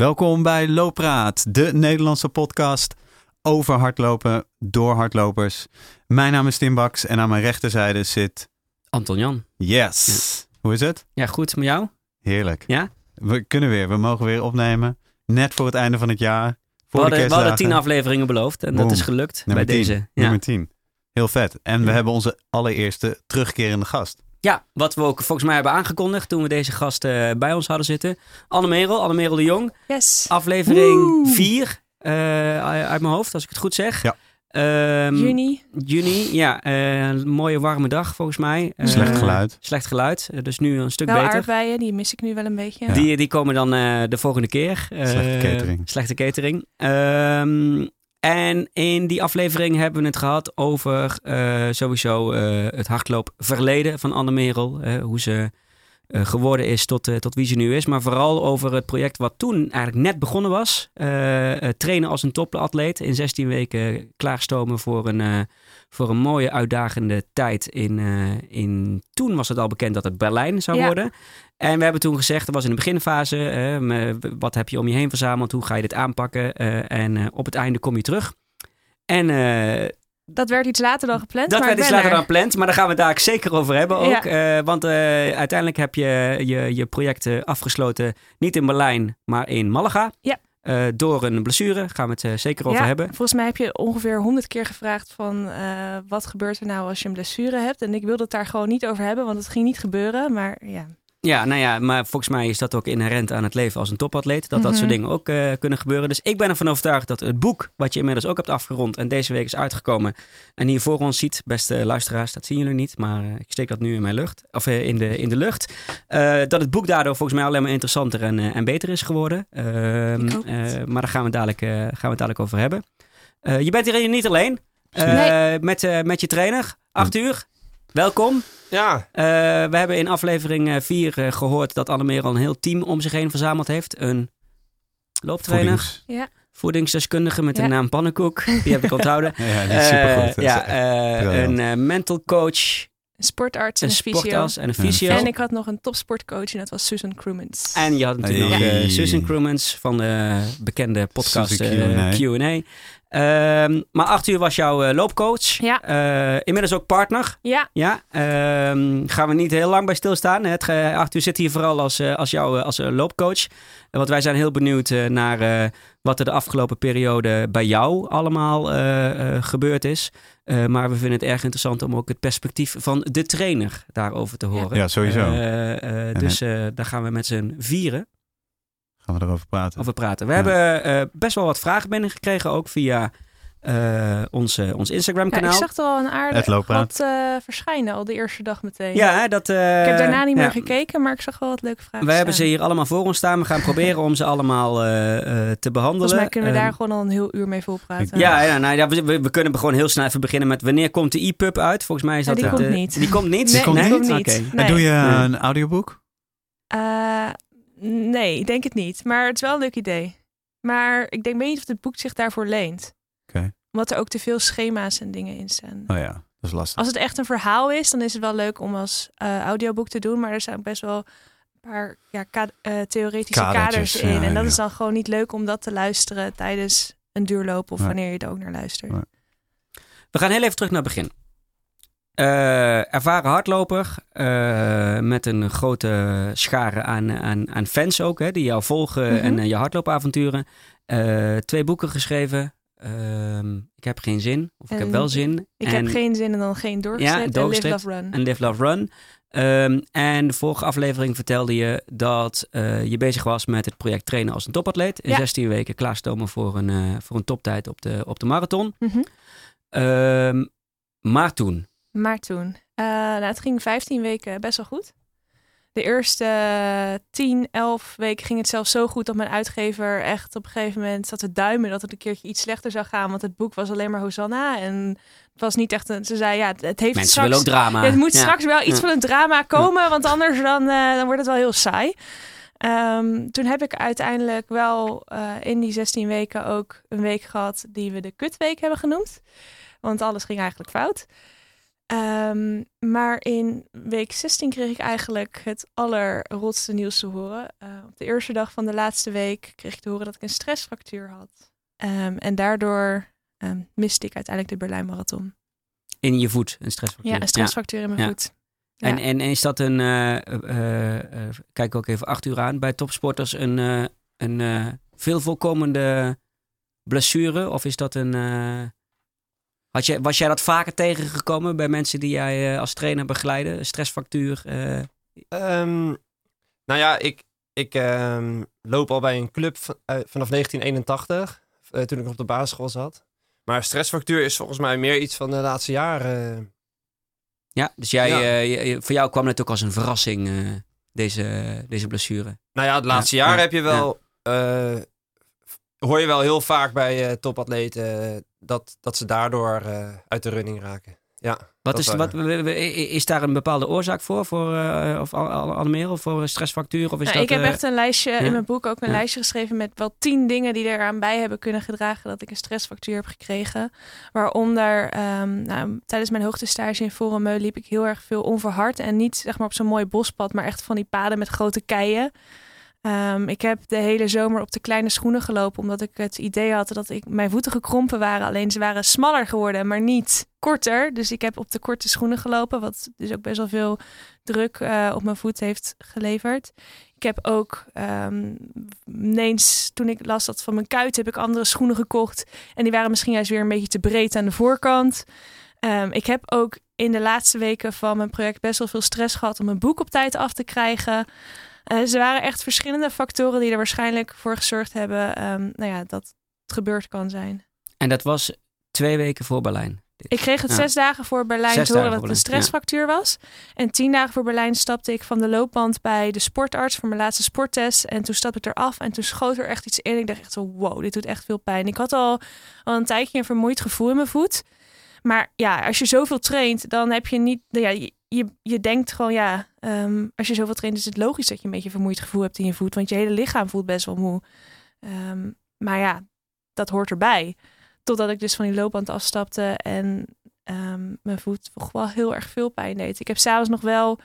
Welkom bij Loopraad, de Nederlandse podcast over hardlopen door hardlopers. Mijn naam is Tim Baks en aan mijn rechterzijde zit... Anton Jan. Yes! Hoe is het? Ja, goed met jou? Heerlijk. Ja? We kunnen weer, we mogen weer opnemen. Net voor het einde van het jaar. We Voor hadden, we hadden tien afleveringen beloofd en Boom. dat is gelukt Nummer bij 10. deze. Ja. Nummer 10. Heel vet. En we hebben onze allereerste terugkerende gast. Ja, wat we ook volgens mij hebben aangekondigd toen we deze gast eh, bij ons hadden zitten. Anne Merel, Anne Merel de Jong. Yes. Aflevering Woe. 4 uit mijn hoofd, als ik het goed zeg. Ja. Ehm, Juni. Juni, ja. eh, een mooie warme dag volgens mij. Eh, Slecht geluid. Slecht geluid, eh, dus nu een stuk Wel beter. aardbeien, die mis ik nu wel een beetje. Ja. Die, die komen dan eh, de volgende keer. Eh, Slechte catering. Slechte catering. Ehm, en in die aflevering hebben we het gehad over eh, sowieso eh, het hardloopverleden van Anne Merel. hoe ze eh, geworden is tot, tot wie ze nu is. Maar vooral over het project wat toen eigenlijk net begonnen was. Trainen als een topatleet. In 16 weken klaarstomen voor een, voor een mooie uitdagende tijd. In, eh, in, toen was het al bekend dat het Berlijn zou Ja. worden. En we hebben toen gezegd, dat was in de beginfase, wat heb je om je heen verzameld, hoe ga je dit aanpakken eh, en eh, op het einde kom je terug. En Dat werd iets later dan gepland, dat maar werd iets later er. dan gepland, maar daar gaan we het daar zeker over hebben ook. Ja. Want uiteindelijk heb je je, je project afgesloten, niet in Berlijn, maar in Malaga. Ja. Eh, door een blessure, gaan we het eh, zeker over Ja, hebben. Volgens mij heb je ongeveer honderd keer gevraagd van eh, wat gebeurt er nou als je een blessure hebt. En ik wilde het daar gewoon niet over hebben, want het ging niet gebeuren. Maar ja, Ja, nou ja, maar volgens mij is dat ook inherent aan het leven als een topatleet. Dat dat Mhm. soort dingen ook eh, kunnen gebeuren. Dus ik ben ervan overtuigd dat het boek, wat je inmiddels ook hebt afgerond en deze week is uitgekomen. En hier voor ons ziet, beste luisteraars, dat zien jullie niet, maar eh, ik steek dat nu in mijn lucht. Of eh, in, de, in de lucht. Eh, dat het boek daardoor volgens mij alleen maar interessanter en, eh, en beter is geworden. Ehm, eh, maar daar gaan we het dadelijk, gaan we het dadelijk over hebben. Eh, je bent hier niet alleen. Eh, Nee. met, met je trainer, acht uur. Welkom. Ja, Eh, we hebben in aflevering 4 gehoord dat Annemeer al een heel team om zich heen verzameld heeft. Een looptrainer, Voedings- ja. voedingsdeskundige met de naam Pannenkoek. Die heb ik onthouden. Ja, die is supergoed. Eh, ja, eh, briljant. een eh, mental coach, een sportarts en een een fysio. sportarts en een fysio. En ik had nog een topsportcoach en dat was Susan Crumens. En je had natuurlijk nog Hey. eh, Susan Crumens van de bekende podcast eh, Q&A. Ehm, maar acht uur was jouw eh, loopcoach. Ja. Eh, inmiddels ook partner. Ja, Ja, ehm, gaan we niet heel lang bij stilstaan. Het, ge- Arthur zit hier vooral als, eh, als jouw als, eh, loopcoach. Want wij zijn heel benieuwd naar eh, wat er de afgelopen periode bij jou allemaal eh, eh, gebeurd is. Eh, maar we vinden het erg interessant om ook het perspectief van de trainer daarover te horen. Ja, sowieso. Eh, eh, dus eh, daar gaan we met z'n vieren Gaan we erover praten. over praten. We Ja. hebben eh, best wel wat vragen binnengekregen, ook via eh, onze, ons Instagram ja, kanaal. ik zag er al een aardig wat eh, verschijnen al de eerste dag meteen. Ja, dat, eh, ik heb daarna niet meer ja. gekeken, maar ik zag wel wat leuke vragen We hebben ze hier allemaal voor ons staan. We gaan proberen om ze allemaal eh, eh, te behandelen. Volgens mij kunnen we daar gewoon al een heel uur mee volpraten. ja, ja, nou, ja we, kunnen gewoon heel snel even beginnen met wanneer komt de e-pub uit? Volgens mij is Ja, dat die komt niet. Die komt niet? Nee, komt die niet? komt niet. En doe je Nee. een audioboek? Nee, ik denk het niet. Maar het is wel een leuk idee. Maar ik denk weet niet of het boek zich daarvoor leent. Oké. Omdat er ook te veel schema's en dingen in staan. Oh ja, dat is lastig. Als het echt een verhaal is, dan is het wel leuk om als eh, audioboek te doen. Maar er zijn best wel een paar ja, ka- eh, theoretische Kadertjes, kaders in. ja, en dat ja. is dan gewoon niet leuk om dat te luisteren tijdens een duurloop of Nee. wanneer je er ook naar luistert. We gaan heel even terug naar het begin. Eh, ervaren hardloper eh, met een grote schare aan, aan, aan fans ook, hè, die jou volgen Mhm. en eh, je hardloopavonturen. Twee boeken geschreven. Ehm, ik heb geen zin, of ik heb wel zin. Ik en, heb geen zin en dan geen doorgezet. en Live. Love, Run. en Live Love Run. Ehm, en de vorige aflevering vertelde je dat je bezig was met het project trainen als een topatleet. In Ja. 16 weken klaarstomen voor een, voor een toptijd op de, op de marathon. Mhm. Ehm, maar toen, Maar toen, eh, nou, het ging 15 weken best wel goed. De eerste eh, 10, 11 weken ging het zelfs zo goed dat mijn uitgever echt op een gegeven moment zat te duimen dat het een keertje iets slechter zou gaan. Want het boek was alleen maar Hosanna. En het was niet echt een. Ze zei ja, het heeft mensen straks. willen ook drama. Het moet Ja. straks wel iets Ja. van een drama komen, want anders dan, eh, dan wordt het wel heel saai. Ehm, toen heb ik uiteindelijk wel eh, in die 16 weken ook een week gehad die we de kutweek hebben genoemd. Want alles ging eigenlijk fout. Ehm, maar in week 16 kreeg ik eigenlijk het allerrotste nieuws te horen. Eh, op de eerste dag van de laatste week kreeg ik te horen dat ik een stressfractuur had. Ehm, en daardoor um, miste ik uiteindelijk de Berlijn Marathon. In je voet, een stressfractuur? Ja, een stressfractuur in mijn Ja. voet. En, Ja. en, en is dat een, eh, eh, kijk ook even acht uur aan, bij topsporters een, een veel voorkomende blessure? Of is dat een... had je, was jij dat vaker tegengekomen bij mensen die jij eh, als trainer begeleidde? Een stressfractuur? eh, Ehm, nou ja, ik, ik ehm, loop al bij een club van- eh, vanaf 1981, eh, toen ik op de basisschool zat. Maar stressfractuur is volgens mij meer iets van de laatste jaren. ja, dus jij, Ja. voor jou kwam het ook als een verrassing, deze, deze blessure. Nou ja, de laatste Ja, jaren ja, heb je wel. Hoor je wel heel vaak bij eh, topatleten eh, dat, dat ze daardoor eh, uit de running raken. Ja. Wat is, wat, is daar een bepaalde oorzaak voor? voor eh, of voor een stressfactuur? Of is Nou, dat, ik heb echt een lijstje ja? in mijn boek, ook een Ja. lijstje geschreven met wel tien dingen die eraan bij hebben kunnen gedragen dat ik een stressfractuur heb gekregen. Waaronder ehm, nou, tijdens mijn hoogtestage in Forumeu liep ik heel erg veel onverhard en niet zeg maar op zo'n mooi bospad, maar echt van die paden met grote keien. Ehm, ik heb de hele zomer op de kleine schoenen gelopen, omdat ik het idee had dat ik, mijn voeten gekrompen waren. Alleen ze waren smaller geworden, maar niet korter. Dus ik heb op de korte schoenen gelopen, wat dus ook best wel veel druk eh, op mijn voet heeft geleverd. Ik heb ook ehm, ineens, toen ik las dat van mijn kuit, heb ik andere schoenen gekocht. En die waren misschien juist weer een beetje te breed aan de voorkant. Ehm, ik heb ook in de laatste weken van mijn project best wel veel stress gehad om mijn boek op tijd af te krijgen. Eh, er waren echt verschillende factoren die er waarschijnlijk voor gezorgd hebben ehm, nou ja, dat het gebeurd kan zijn. En dat was twee weken voor Berlijn. Dit. Ik kreeg het Ja. zes dagen voor Berlijn Zes te horen dat het een stressfractuur was. En tien dagen voor Berlijn stapte ik van de loopband bij de sportarts voor mijn laatste sporttest. En toen stapte ik eraf en toen schoot er echt iets in. Ik dacht echt zo, wow, dit doet echt veel pijn. Ik had al, al een tijdje een vermoeid gevoel in mijn voet. Maar ja, als je zoveel traint, dan heb je niet... Ja, je, je, denkt gewoon, ja, ehm, als je zoveel traint is het logisch dat je een beetje vermoeid gevoel hebt in je voet. Want je hele lichaam voelt best wel moe. Ehm, maar ja, dat hoort erbij. Totdat ik dus van die loopband afstapte en ehm, mijn voet toch wel heel erg veel pijn deed. Ik heb s'avonds nog wel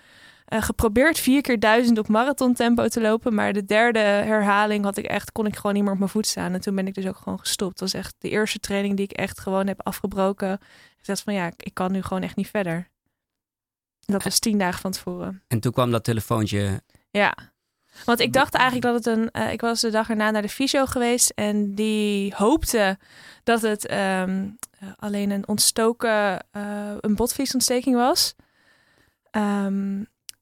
eh, geprobeerd vier keer duizend op marathontempo te lopen. Maar de derde herhaling had ik echt, kon ik gewoon niet meer op mijn voet staan. En toen ben ik dus ook gewoon gestopt. Dat was echt de eerste training die ik echt gewoon heb afgebroken. Ik dacht van ja, ik kan nu gewoon echt niet verder. Dat was tien dagen van tevoren. En toen kwam dat telefoontje. Ja. Want ik dacht eigenlijk dat het een. eh, ik was de dag erna naar de fysio geweest. En die hoopte dat het ehm, eh, alleen een ontstoken. eh, een botvliesontsteking was. Ehm,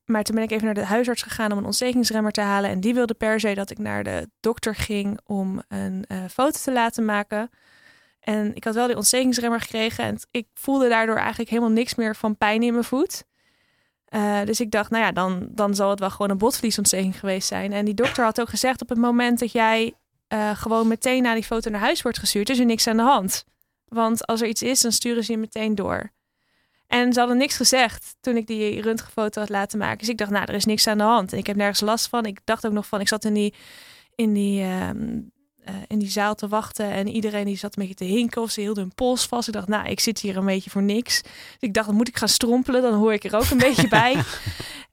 maar toen ben ik even naar de huisarts gegaan om een ontstekingsremmer te halen. En die wilde per se dat ik naar de dokter ging om een foto te laten maken. En ik had wel die ontstekingsremmer gekregen. En ik voelde daardoor eigenlijk helemaal niks meer van pijn in mijn voet. Eh, dus ik dacht, nou ja, dan, dan zal het wel gewoon een botvliesontsteking geweest zijn. En die dokter had ook gezegd, op het moment dat jij eh, gewoon meteen na die foto naar huis wordt gestuurd, is er niks aan de hand. Want als er iets is, dan sturen ze je meteen door. En ze hadden niks gezegd toen ik die röntgenfoto had laten maken. Dus ik dacht, nou, er is niks aan de hand. En ik heb nergens last van. Ik dacht ook nog van, ik zat in die, in die, ehm, eh, in die zaal te wachten. En iedereen die zat een beetje te hinken of ze hielden hun pols vast. Ik dacht, nou, ik zit hier een beetje voor niks. Dus ik dacht, dan moet ik gaan strompelen. Dan hoor ik er ook een beetje bij.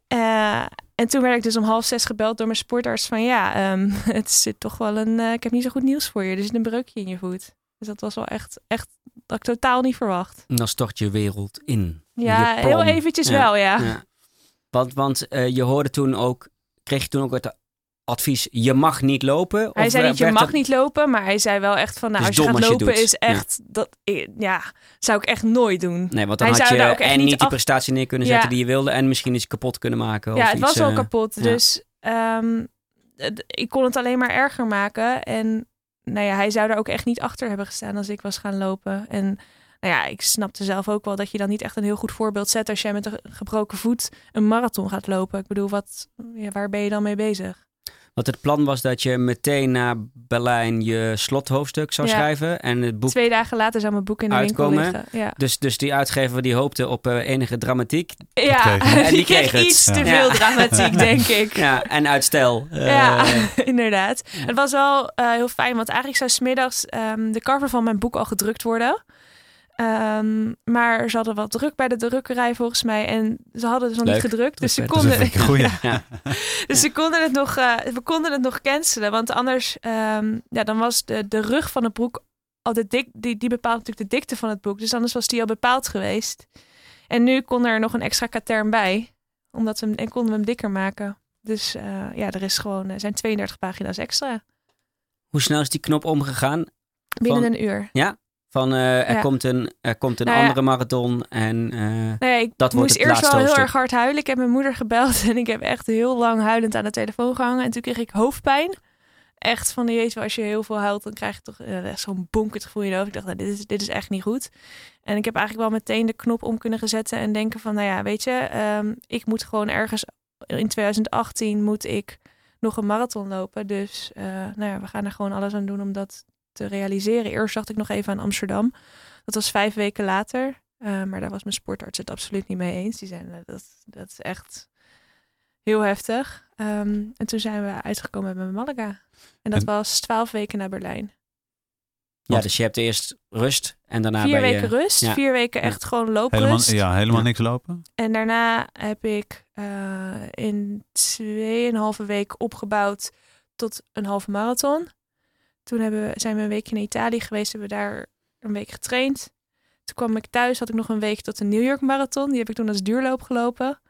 Eh, en toen werd ik dus om half zes gebeld door mijn sportarts van ja, ehm, het zit toch wel een. eh, ik heb niet zo goed nieuws voor je. Er zit een breukje in je voet. Dus dat was wel echt, echt dat ik totaal niet verwacht. Dan stort je wereld in. Ja, heel eventjes Ja. wel, ja. Ja. Want, want je hoorde toen ook, kreeg je toen ook advies, je mag niet lopen? Hij Of zei niet, je mag niet lopen, maar hij zei wel echt van, nou, als je gaat als je lopen is echt, dat, ja, zou ik echt nooit doen. Nee, want dan Hij had je daar ook en niet niet die af- prestatie neer kunnen Ja. zetten die je wilde en misschien iets kapot kunnen maken. ja, of het iets, was al eh, kapot. ja. Dus ehm, ik kon het alleen maar erger maken. En nou ja, hij zou er ook echt niet achter hebben gestaan als ik was gaan lopen. En nou ja, ik snapte zelf ook wel dat je dan niet echt een heel goed voorbeeld zet als jij met een gebroken voet een marathon gaat lopen. Ik bedoel, wat, ja, waar ben je dan mee bezig? Want het plan was dat je meteen na Berlijn je slothoofdstuk zou Ja. schrijven en het boek. Twee dagen later zou mijn boek in de Uitkomen, winkel liggen. Ja, Dus, dus die uitgever die hoopte op eh, enige dramatiek. ja kreeg het. En die die kreeg iets Ja. te Ja. veel dramatiek, denk ik. Ja, en uitstel. Ja, Eh, inderdaad. Het was wel eh, heel fijn, want eigenlijk zou smiddags ehm de cover van mijn boek al gedrukt worden. Ehm, maar ze hadden wat druk bij de drukkerij volgens mij. En ze hadden dus nog Leuk. niet gedrukt. Dus ze Dat is konden. Ja. dus ze konden het nog, eh, we konden het nog cancelen. Want anders, ehm, ja, dan was de, de rug van het broek al de dik, die, die bepaalt natuurlijk de dikte van het broek. Dus anders was die al bepaald geweest. En nu kon er nog een extra katern bij. Omdat we hem, en konden we hem dikker maken. Dus eh, ja, er is gewoon, zijn 32 pagina's extra. Hoe snel is die knop omgegaan? Binnen Van- een uur. Van eh, er, Ja. komt een, er komt een Nou ja. andere marathon en... eh, Nou ja, ik Dat wordt moest het eerst wel heel erg hard huilen. Ik heb mijn moeder gebeld en ik heb echt heel lang huilend aan de telefoon gehangen. En toen kreeg ik hoofdpijn. Echt van, jezus, als je heel veel huilt, dan krijg je toch eh, echt zo'n bonkend gevoel in je hoofd. Ik dacht, nou, dit, is, dit is echt niet goed. En ik heb eigenlijk wel meteen de knop om kunnen zetten en denken van, nou ja, weet je, ehm, ik moet gewoon ergens in 2018 moet ik nog een marathon lopen. Dus nou ja, we gaan er gewoon alles aan doen om dat te realiseren. Eerst dacht ik nog even aan Amsterdam. Dat was vijf weken later. Uh, maar daar was mijn sportarts het absoluut niet mee eens. Die zeiden, uh, dat, dat is echt heel heftig. Um, en toen zijn we uitgekomen met Malaga. En dat En- was twaalf weken naar Berlijn. ja, dus je hebt eerst rust en daarna vier ben je... weken rust, ja. vier weken Ja. echt gewoon Helemaal, looprust. ja, helemaal Ja. niks lopen. En daarna heb ik uh, in tweeënhalve week opgebouwd tot een halve marathon. Toen hebben we, zijn we een weekje in Italië geweest, hebben we daar een week getraind. Toen kwam ik thuis, had ik nog een week tot een New York Marathon. Die heb ik toen als duurloop gelopen.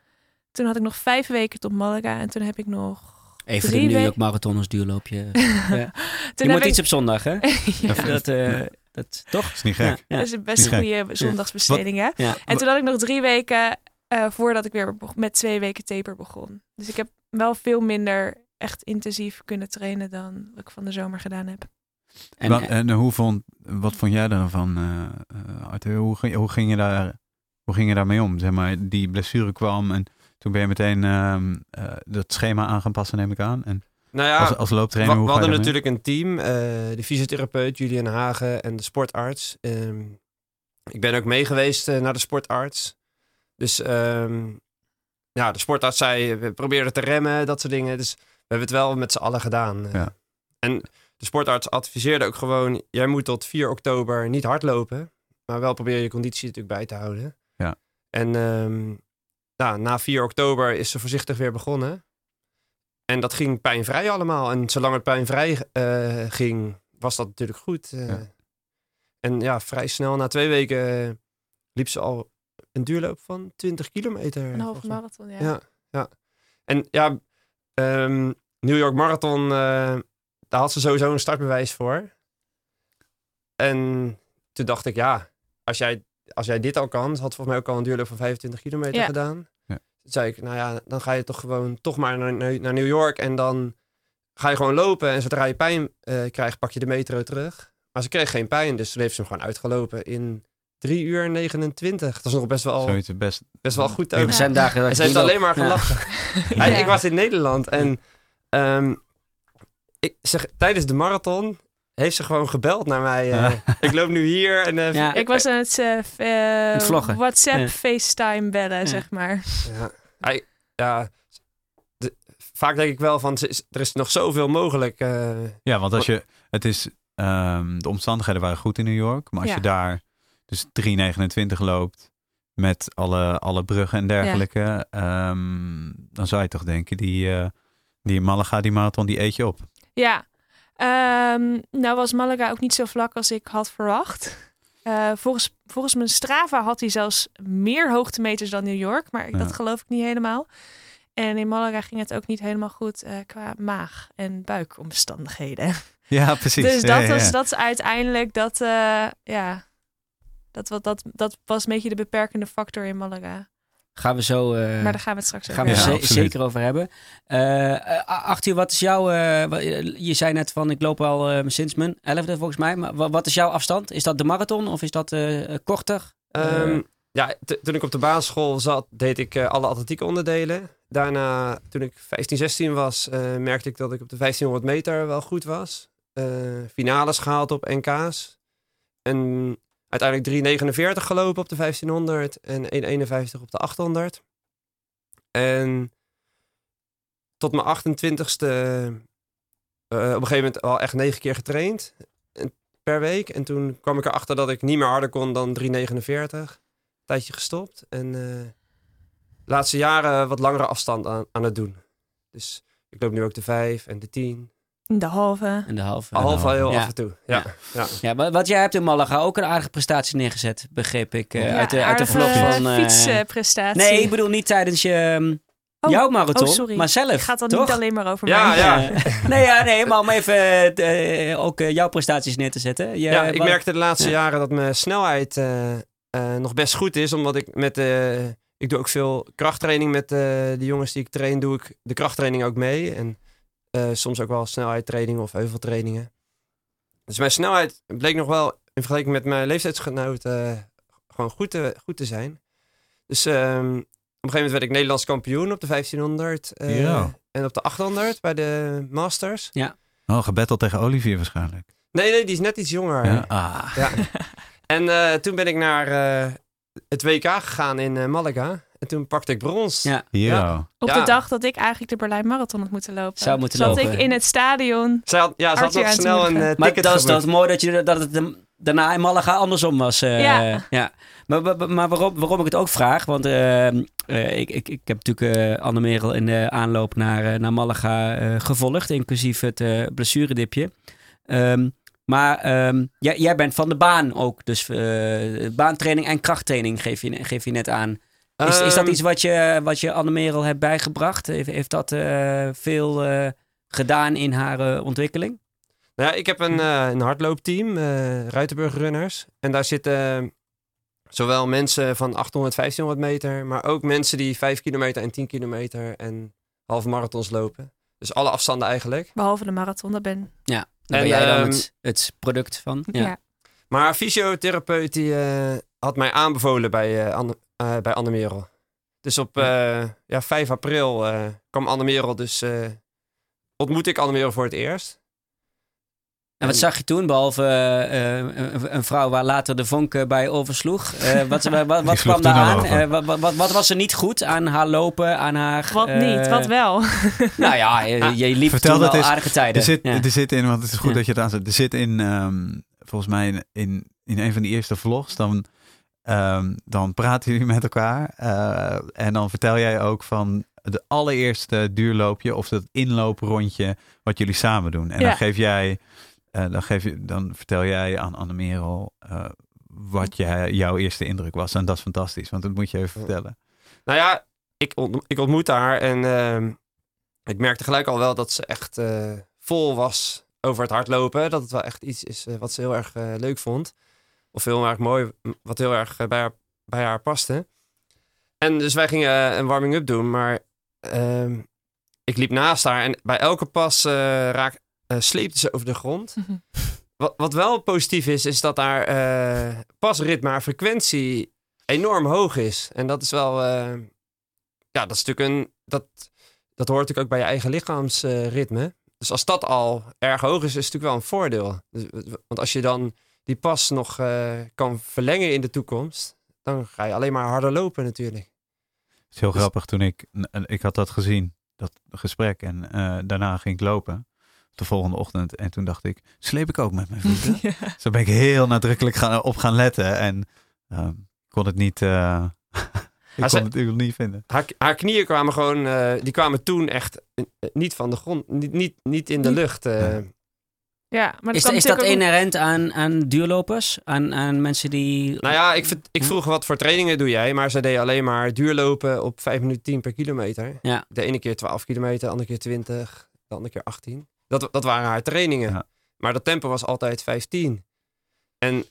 Toen had ik nog vijf weken tot Malaga. En toen heb ik nog... Even Drie de New York weken- Marathon als duurloopje. ja. toen Je heb moet ik... iets op zondag, hè? ja, Dat, eh, dat, toch? is niet gek. Ja, dat is een best goede zondagsbesteding, hè? ja. En toen had ik nog drie weken eh, voordat ik weer met twee weken taper begon. Dus ik heb wel veel minder echt intensief kunnen trainen dan wat ik van de zomer gedaan heb. En, Wat, en hoe vond, wat vond jij daarvan, eh eh, Arthur? Hoe, ging- hoe, ging je daar, hoe ging je daarmee om? Zeg maar, die blessure kwam en toen ben je meteen ehm, eh, dat schema aan gaan passen, neem ik aan. En Nou ja, als, als looptrainer, we, hoe we hadden natuurlijk een team. eh, de fysiotherapeut Julian Hagen en de sportarts. Ehm, ik ben ook mee geweest eh, naar de sportarts. Dus ehm, ja, de sportarts zei, we probeerden te remmen, dat soort dingen. Dus hebben het wel met z'n allen gedaan. Ja. En de sportarts adviseerde ook gewoon, jij moet tot 4 oktober niet hardlopen. Maar wel proberen je conditie natuurlijk bij te houden. Ja. En ehm, ja, na 4 oktober is ze voorzichtig weer begonnen. En dat ging pijnvrij allemaal. En zolang het pijnvrij eh, ging, was dat natuurlijk goed. eh. Ja. En ja, vrij snel, na twee weken, eh, liep ze al een duurloop van 20 kilometer. Een halve marathon, ja. Ja, ja. En ja, ehm, New York Marathon, eh, daar had ze sowieso een startbewijs voor. En toen dacht ik, ja, als jij, als jij dit al kan, had volgens mij ook al een duurloop van 25 kilometer Ja. gedaan. Ja. Toen zei ik, nou ja, dan ga je toch gewoon toch maar naar, naar naar New York en dan ga je gewoon lopen. En zodra je pijn eh, krijgt, pak je de metro terug. Maar ze kreeg geen pijn, dus toen heeft ze hem gewoon uitgelopen in 3 uur en 29. Dat is nog best wel, Zoiets best. best wel goed. er ook. zijn dagen dat En ze heeft alleen maar gelachen. Ja. Ja, Ik was in Nederland en ehm, ik zeg, tijdens de marathon heeft ze gewoon gebeld naar mij. eh, ik loop nu hier en eh, Ja. Ik was aan het, eh, het vloggen. WhatsApp, Ja. FaceTime bellen, Ja. zeg maar. ja, hij- ja, de- vaak denk ik wel van er is nog zoveel mogelijk. eh, Ja, want als je, het is, ehm, de omstandigheden waren goed in New York, maar als Ja. je daar dus 3,29 loopt met alle, alle bruggen en dergelijke, ehm, dan zou je toch denken, die, eh die Malaga, die marathon, die eet je op. Ja, Ehm, nou was Malaga ook niet zo vlak als ik had verwacht. Eh, volgens, volgens mijn Strava had hij zelfs meer hoogtemeters dan New York, maar Ja. dat geloof ik niet helemaal. En in Malaga ging het ook niet helemaal goed eh, qua maag- en buikomstandigheden. Ja, precies. Dus dat, ja, was, dat is uiteindelijk dat, ja, dat, wat- dat, dat was een beetje de beperkende factor in Malaga. Gaan we zo... eh, Maar daar gaan we het straks gaan over we Ja, hebben. absoluut. zeker over hebben. Eh eh, Arthur, wat is jouw... eh, je zei net van, ik loop al eh, sinds mijn elfde volgens mij. Maar wa- wat is jouw afstand? Is dat de marathon of is dat eh, korter? Ehm, Eh. ja, t- toen ik op de basisschool zat, deed ik alle atletiek onderdelen. Daarna, toen ik 15, 16 was, eh, merkte ik dat ik op de 1500 meter wel goed was. Eh, finales gehaald op NK's. En uiteindelijk 3,49 gelopen op de 1500 en 1,51 op de 800. En tot mijn 28ste eh, op een gegeven moment al echt negen keer getraind. En per week. En toen kwam ik erachter dat ik niet meer harder kon dan 3,49. Tijdje gestopt. En eh, de laatste jaren wat langere afstand aan, aan het doen. Dus ik loop nu ook de 5 en de 10. De halve. En de halve. Half wel heel Ja. af en toe. Ja. Ja. Ja, maar wat jij hebt in Malaga ook een aardige prestatie neergezet, begreep ik. eh, Ja, uit, de, uit de vlog van... eh, fietsprestatie. nee, ik bedoel niet tijdens je, ehm, Oh, jouw marathon, oh, sorry. maar zelf. Het gaat dan toch? niet alleen maar over Ja, mij. ja. Eh, nee, ja, nee, maar om even ook jouw prestaties neer te zetten. Je, Ja, ik wat- merkte de laatste Ja. jaren dat mijn snelheid eh, eh, nog best goed is. Omdat ik met eh, ik doe ook veel krachttraining met eh, de jongens die ik train. Doe ik de krachttraining ook mee. En eh, soms ook wel snelheidtrainingen of heuveltrainingen. Dus mijn snelheid bleek nog wel in vergelijking met mijn leeftijdsgenoten eh, gewoon goed te, goed te zijn. Dus ehm, op een gegeven moment werd ik Nederlands kampioen op de 1500 eh, Ja. en op de 800 bij de Masters. Oh, gebetteld tegen Olivier waarschijnlijk. Nee, nee, die is net iets jonger. Ja? Ah. Ja. En eh, toen ben ik naar eh, het WK gegaan in Malaga. En toen pakte ik brons. Ja. Op Ja. de dag dat ik eigenlijk de Berlijn Marathon had moeten lopen. Zou moeten zat lopen. ik in het stadion. Ze had, ja, ze had nog snel een eh, Maar dat is, dat is geboekt. mooi dat, je, dat het hem daarna in Malaga andersom was. eh, Ja. ja. Maar, maar, maar waarom, waarom ik het ook vraag, want eh, ik, ik, ik heb natuurlijk Anne Merel in de aanloop naar, naar Malaga eh, gevolgd, inclusief het blessuredipje. Ehm, maar ehm, jij, jij bent van de baan ook, dus baantraining en krachttraining geef je, geef je net aan. Is, is dat Ehm, iets wat je, wat je Anne Merel hebt bijgebracht? Heeft, heeft dat eh, veel eh, gedaan in haar eh, ontwikkeling? Nou ja, ik heb een, eh, een hardloopteam, eh Ruitenburg Runners. En daar zitten eh, zowel mensen van 800, 1500 meter, maar ook mensen die 5 kilometer en 10 kilometer en halve marathons lopen. Dus alle afstanden eigenlijk. Behalve de marathon, dat ben Ja, daar En, ben jij dan ehm, het, het product van. ja. Ja. Maar een fysiotherapeut die eh, had mij aanbevolen bij, eh Eh, bij Anne Merel. Dus op eh, ja, 5 april eh, kwam Anne Merel, dus eh ontmoette ik Anne Merel voor het eerst. En wat zag je toen, behalve eh, eh, een, vrouw waar later de vonk bij oversloeg? Eh, wat wat, kwam daar aan? wat, wat, wat, wat was er niet goed aan haar lopen, aan haar... Wat niet, wat wel. Nou ja, je liep Vertel toen dat aardige tijden. Er zit, Ja. er zit in, want het is goed Ja. dat je het aanzet. Er zit in, ehm, volgens mij in, in, in een van die eerste vlogs, dan, ehm, dan praten jullie met elkaar. eh, en dan vertel jij ook van de allereerste duurloopje of dat inlooprondje wat jullie samen doen. En Ja. dan geef jij, eh, dan, geef je, dan vertel jij aan Anne-Merel eh, wat jij, jouw eerste indruk was. En dat is fantastisch, want dat moet je even vertellen. Nou ja, ik, ont, ik ontmoette haar en ehm, ik merkte gelijk al wel dat ze echt eh, vol was over het hardlopen. Dat het wel echt iets is wat ze heel erg leuk vond. Of heel erg mooi, wat heel erg eh, bij, haar, bij haar paste. En dus wij gingen eh, een warming-up doen, maar ehm, ik liep naast haar en bij elke pas eh, raak, eh, sleepte ze over de grond. Wat, wat wel positief is, is dat haar pasritme, haar frequentie enorm hoog is. En dat is wel, ja, dat is natuurlijk een, dat, dat hoort natuurlijk ook bij je eigen lichaamsritme. dus als dat al erg hoog is, is het natuurlijk wel een voordeel. Dus, want als je dan die pas nog eh, kan verlengen in de toekomst, dan ga je alleen maar harder lopen natuurlijk. Het is heel Dus- grappig toen ik, ik had dat gezien, dat gesprek. En eh, daarna ging ik lopen de volgende ochtend. En toen dacht ik, sleep ik ook met mijn voeten? Ja. Dus daar ben ik heel nadrukkelijk gaan, op gaan letten. En ehm, kon het niet, eh ik kon het natuurlijk niet vinden. Haar, haar knieën kwamen gewoon, eh, die kwamen toen echt niet van de grond, niet, niet, niet in de lucht. eh. Ja. Ja, maar Is, is dat ook- inherent aan, aan duurlopers? Aan, aan mensen die... Nou ja, ik, ik vroeg wat voor trainingen doe jij, maar ze deed alleen maar duurlopen op 5 minuten 10 per kilometer. Ja. De ene keer 12 kilometer, de andere keer 20, de andere keer 18. Dat, dat waren haar trainingen. Ja. Maar dat tempo was altijd 15. En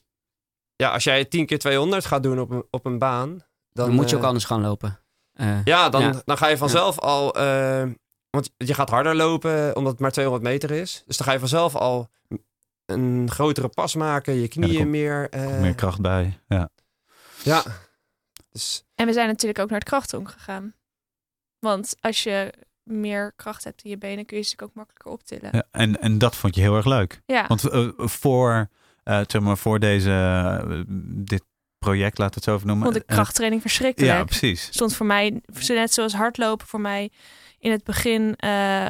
ja, als jij 10 keer 200 gaat doen op een, op een baan, dan, Dan moet je ook eh, anders gaan lopen. Eh, Ja, dan, Ja. dan ga je vanzelf al. eh, want je gaat harder lopen omdat het maar 200 meter is. Dus dan ga je vanzelf al een grotere pas maken, je knieën komt- meer. eh, Meer kracht bij. Ja. Ja. Dus En we zijn natuurlijk ook naar het krachtonk gegaan. Want als je meer kracht hebt in je benen, kun je ze ook makkelijker optillen. Ja, en, en dat vond je heel erg leuk. Ja, Want eh, voor, eh, zeg maar, voor deze, eh, dit project, laat het zo even noemen. vond ik krachttraining verschrikkelijk. ja, precies. stond voor mij, zo net zoals hardlopen voor mij in het begin, eh,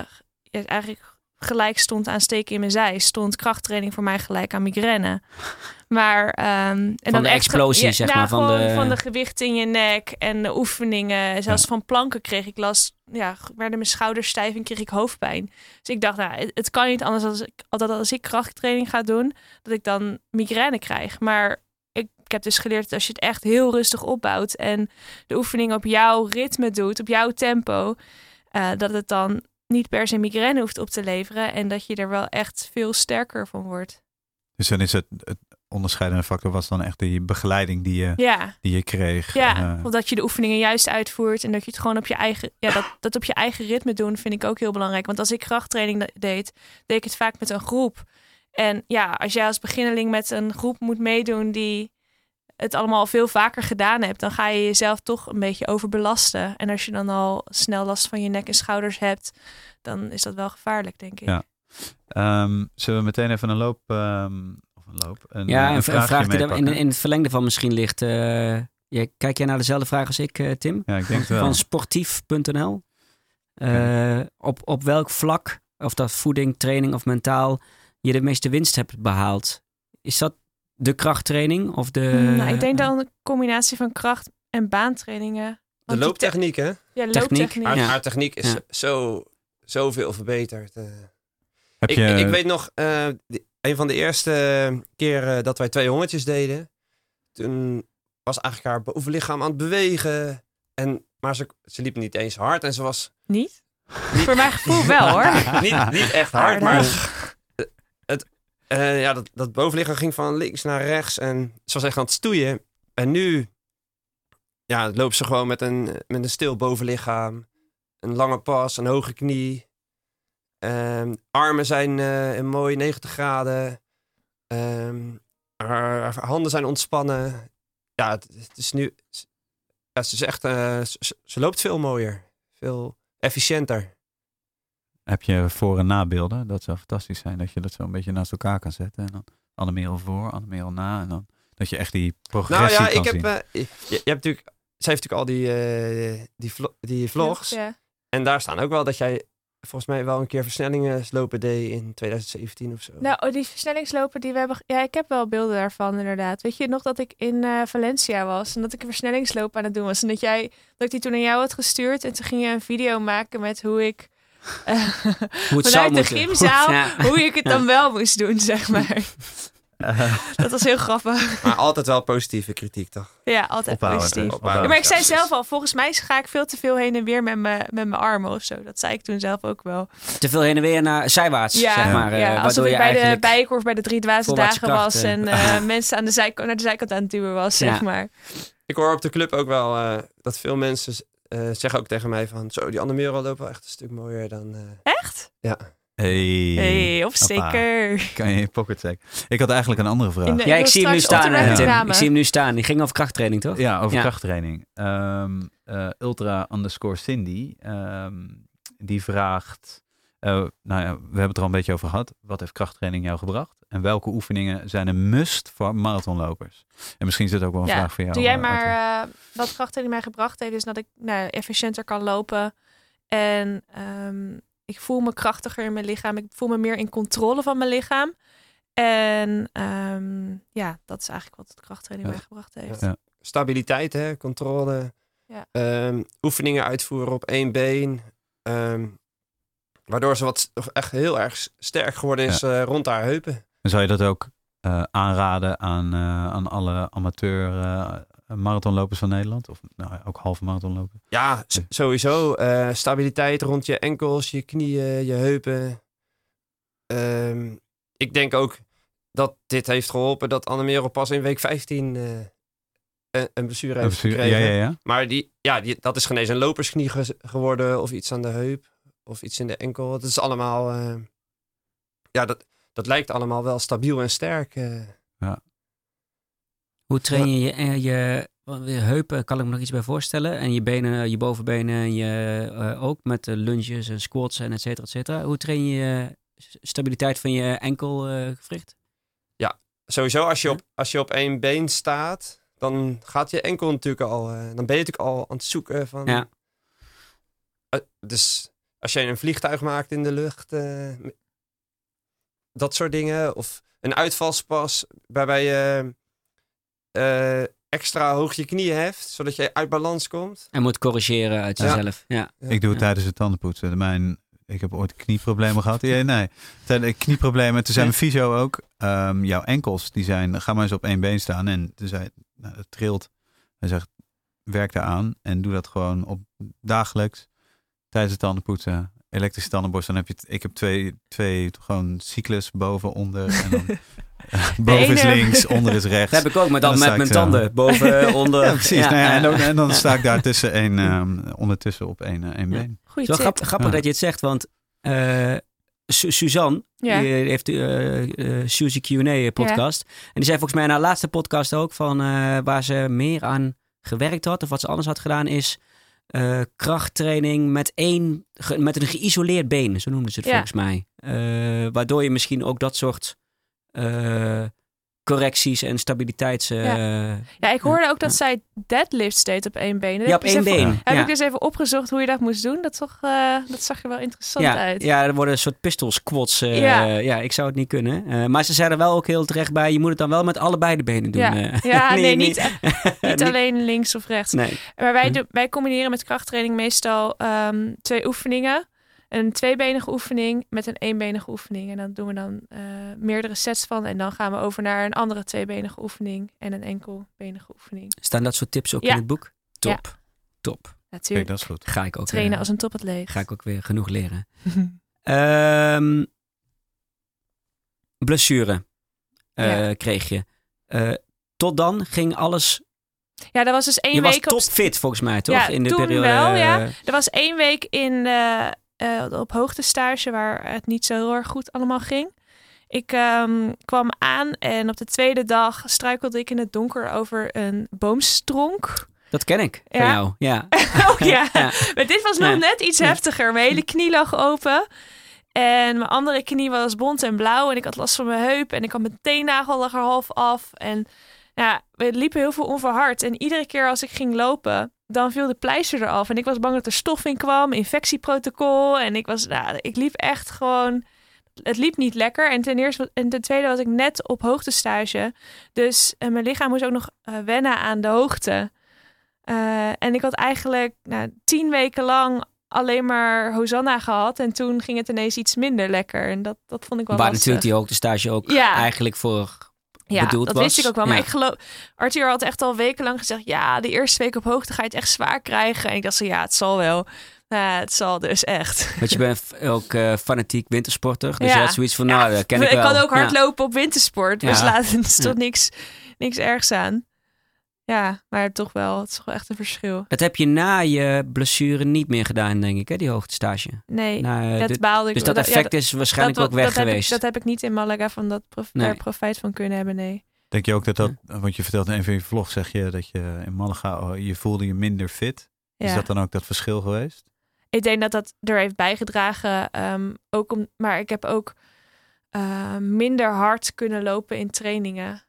eigenlijk gelijk stond aan steken in mijn zij, stond krachttraining voor mij gelijk aan migraine. Maar ehm, en Van dan de explosie, zeg nou, maar, van gewoon de- van de gewicht in je nek en de oefeningen. Zelfs Ja. van planken kreeg ik last. Ja, werden mijn schouders stijf en kreeg ik hoofdpijn. Dus ik dacht, nou, het, het kan niet anders als ik altijd als ik krachttraining ga doen, dat ik dan migraine krijg. Maar ik, heb dus geleerd dat als je het echt heel rustig opbouwt en de oefening op jouw ritme doet, op jouw tempo, eh, dat het dan niet per se migraine hoeft op te leveren en dat je er wel echt veel sterker van wordt. Dus dan is het, het onderscheidende factor was dan echt die begeleiding die je, Ja, die je kreeg. ja. Eh, of dat je de oefeningen juist uitvoert en dat je het gewoon op je eigen, ja, dat, dat op je eigen ritme doen vind ik ook heel belangrijk. Want als ik krachttraining de- deed, deed ik het vaak met een groep. En ja, als jij als beginneling met een groep moet meedoen die het allemaal al veel vaker gedaan hebt, dan ga je jezelf toch een beetje overbelasten. En als je dan al snel last van je nek en schouders hebt, dan is dat wel gevaarlijk, denk ik. Ja. ehm, zullen we meteen even een loop, ehm, of een loop, een, Ja, een een, vraag die er in, in het verlengde van misschien ligt. eh, je, kijk jij naar dezelfde vraag als ik, eh, Tim? Ja, ik denk het wel. Van sportief.nl. Eh, op, op welk vlak, of dat voeding, training of mentaal, je de meeste winst hebt behaald? Is dat de krachttraining of de... nou, ik denk dan een combinatie van kracht en baantrainingen. De looptechniek, hè? Ja, Techniek. looptechniek. Haar, Ja. haar techniek is Ja. zo, zoveel verbeterd. eh. Heb ik, je, ik weet nog, eh, die- een van de eerste keren dat wij twee hongertjes deden, toen was eigenlijk haar bovenlichaam aan het bewegen. En, maar ze, ze liep niet eens hard en ze was Niet? Voor mijn gevoel wel hoor. niet, niet echt hard, maar Eh, ja, dat, dat bovenlichaam ging van links naar rechts en ze was echt aan het stoeien. En nu ja, loopt ze gewoon met een, met een stil bovenlichaam, een lange pas, een hoge knie. Ehm, armen zijn eh, een mooi 90 graden. Ehm, handen zijn ontspannen. Ja, het, is nu. Ja, is echt. eh, ze loopt veel mooier. Veel efficiënter. Heb je voor- en nabeelden? Dat zou fantastisch zijn, dat je dat zo een beetje naast elkaar kan zetten. En dan Annemerel voor, Annemerel na. En dan dat je echt die Nou progressie ja, kan ik heb. zien. eh, je, je hebt natuurlijk. Zij heeft natuurlijk al die, eh, die, vlo- die vlogs. Ja. En daar staan ook wel dat jij volgens mij wel een keer versnellingen lopen deed in 2017 of zo. Nou, oh, die versnellingslopen die we hebben. Ja, ik heb wel beelden daarvan, inderdaad. Weet je nog dat ik in eh, Valencia was en dat ik een versnellingsloop aan het doen was. En dat jij, dat ik die toen aan jou had gestuurd. En toen ging je een video maken met hoe ik. Hoe het zou vanuit de gymzaal, Ja. hoe ik het dan wel moest doen, zeg maar. Dat was heel grappig. Maar altijd wel positieve kritiek, toch? Ja, altijd Ophouden, positief. Ja, maar ik zei zelf al, volgens mij ga ik veel te veel heen en weer met mijn met mijn armen of zo. Dat zei ik toen zelf ook wel. Te veel heen en weer naar zijwaarts, Ja, zeg maar. eh, ja alsof waardoor ik bij de bijenkorf bij de drie dwaze dagen was en eh, mensen aan de zijkant, naar de zijkant aan het duwen was, zeg maar. Ik hoor op de club ook wel eh, dat veel mensen eh, zeggen ook tegen mij van... Zo, die andere Merel loopt wel echt een stuk mooier dan... eh, Echt? hey, Hey, of Hoppa. zeker. Kan je pocket checken. Ik had eigenlijk een andere vraag. De- Ja, ik zie hem nu staan, eh. Ik zie hem nu staan. Die ging over krachttraining, toch? Ja, over Ja. krachttraining. Ehm, eh, ultra underscore Cindy, ehm, die vraagt... eh, nou ja, we hebben het er al een beetje over gehad. Wat heeft krachttraining jou gebracht? En welke oefeningen zijn een must voor marathonlopers? En misschien is dit ook wel een Ja, vraag voor jou. Doe jij eh, maar eh, wat krachttraining mij gebracht heeft, is dat ik nou, efficiënter kan lopen. En ehm, ik voel me krachtiger in mijn lichaam. Ik voel me meer in controle van mijn lichaam. En ehm, ja, dat is eigenlijk wat het krachttraining Ja. mij gebracht heeft. Ja. stabiliteit, hè, controle. Ja. Ehm, oefeningen uitvoeren op één been. Ehm, waardoor ze wat toch echt heel erg sterk geworden is eh, rond haar heupen. En zou je dat ook eh, aanraden aan, eh, aan alle amateur marathonlopers van Nederland? Of nou, ja, ook halve marathonlopers? Ja, sowieso. stabiliteit rond je enkels, je knieën, je heupen. Ehm, ik denk ook dat dit heeft geholpen dat Annemerel pas in week 15 eh, een, een blessure heeft Ja, gekregen. ja, ja. Maar die, ja, die, dat is genezen een lopersknie ge- geworden of iets aan de heup of iets in de enkel. Het is allemaal, eh, ja, dat, dat lijkt allemaal wel stabiel en sterk. eh. Hoe train je je, eh, je, heupen? Kan ik me nog iets bij voorstellen. En je benen, je bovenbenen en je eh, ook met de lunges en squats en et cetera, et cetera. Hoe train je stabiliteit van je enkelgewricht? Sowieso, als je, op, als je op één been staat, dan gaat je enkel natuurlijk al, eh, dan ben je natuurlijk al aan het zoeken van... Ja. Dus als je een vliegtuig maakt in de lucht, eh, dat soort dingen. Of een uitvalspas waarbij je eh, extra hoog je knieën heft, zodat je uit balans komt. En moet corrigeren uit jezelf. Ja. Ik doe het Ja. tijdens het tandenpoetsen. Mijn, ik heb ooit knieproblemen gehad. Ja, nee, knieproblemen. Toen zei mijn fysio ook, ehm, jouw enkels, die zijn, ga maar eens op één been staan. En toen zei, nou, het trilt. Hij zegt, werk daar aan en doe dat gewoon op dagelijks tijdens het tandenpoetsen. Elektrische tandenborstel. Dan heb je, het- ik heb twee, twee gewoon cyclus boven, onder. En dan, eh, boven is ene- links, onder is rechts. Dat heb ik ook, maar dan, Dan met mijn zo. tanden. Boven, onder. Ja, precies. nou ja, en, dan, en dan sta ik daar tussen één, ehm, ondertussen op één, eh, been. Goeie Het is wel grappig, dat je het zegt, want eh, Su- Suzanne, Ja. die heeft de eh, eh, Suzy Q&A podcast. En die zei volgens mij in haar laatste podcast ook van eh, waar ze meer aan gewerkt had of wat ze anders had gedaan is eh, krachttraining met één, ge- met een geïsoleerd been, zo noemden ze het Ja. volgens mij. Eh, waardoor je misschien ook dat soort eh, correcties en stabiliteits... eh, Ja, ik hoorde ook dat Ja. zij deadlifts deed op één been. Dat ja, op één dus even- been. Heb ja. ik dus even opgezocht hoe je dat moest doen. Dat, toch, eh, dat zag er wel interessant ja, uit. Ja, er worden een soort pistol squats. eh, Ja. ja. ik zou het niet kunnen. Maar ze zeiden wel ook heel terecht bij, je moet het dan wel met allebei de benen doen. Ja, ja nee, niet, niet- niet alleen links of rechts. Nee. Maar wij, Hm. wij combineren met krachttraining meestal ehm, twee oefeningen. Een tweebenige oefening met een eenbenige oefening. En dan doen we dan eh, meerdere sets van. En dan gaan we over naar een andere tweebenige oefening en een enkelbenige oefening. Staan dat soort tips ook Ja. in het boek? Top. Top. Kijk, Natuurlijk. dat is goed. Ga ik ook, Trainen eh, als een topatleet. ga ik ook weer genoeg leren. Ehm blessure eh, Ja. kreeg je. Eh, tot dan ging alles... ja, dat was dus één je was week op topfit volgens mij, toch? Ja, in de toen periode. wel, ja. Er was één week in, eh, op hoogtestage waar het niet zo heel erg goed allemaal ging. Ik ehm, kwam aan en op de tweede dag struikelde ik in het donker over een boomstronk. dat ken ik van Ja. jou. Ja. Oh ja. Ja. Maar dit was nog Ja. net iets heftiger. Mijn hele knie lag open. En mijn andere knie was bont en blauw. En ik had last van mijn heup. En ik had mijn teennagel lag er half af. En ja, we liepen heel veel onverhard. En iedere keer als ik ging lopen, dan viel de pleister eraf. En ik was bang dat er stof in kwam. Infectieprotocol. En ik was, nou, ik liep echt gewoon... Het liep niet lekker. En ten eerste en ten tweede was ik net op hoogtestage. Dus eh, mijn lichaam moest ook nog eh, wennen aan de hoogte. Eh, en ik had eigenlijk nou, tien weken lang alleen maar Hosanna gehad. En toen ging het ineens iets minder lekker. En dat, dat vond ik wel Waar lastig. natuurlijk die hoogtestage ook Ja. eigenlijk voor ja, bedoeld dat was. wist ik ook wel. Maar Ja. ik geloof... Arthur had echt al wekenlang gezegd... Ja, de eerste week op hoogte ga je het echt zwaar krijgen. En ik dacht zo, ja, het zal wel. Het zal dus echt. Want je bent ook eh, fanatiek wintersporter. Dus Ja. je had zoiets van, nou, dat ken ik, ik wel. kan ook Ja. hardlopen op wintersport. Dus Ja. laat het is Ja. toch niks, niks ergs aan. Ja, maar toch wel. Het is wel echt een verschil. Dat heb je na je blessure niet meer gedaan, denk ik, hè, die hoogtestage. Nee, Na, eh, dat dit- baalde ik. dus dat ja, effect is waarschijnlijk dat- ook weg dat heb ik- geweest. dat heb ik niet in Malaga van dat prof, Nee. daar profijt van kunnen hebben, nee. Denk je ook dat dat, want je vertelt in een van je vlog, zeg je dat je in Malaga, oh, je voelde je minder fit. Ja. Is dat dan ook dat verschil geweest? Ik denk dat dat er heeft bijgedragen. ehm, ook om, maar ik heb ook eh, minder hard kunnen lopen in trainingen.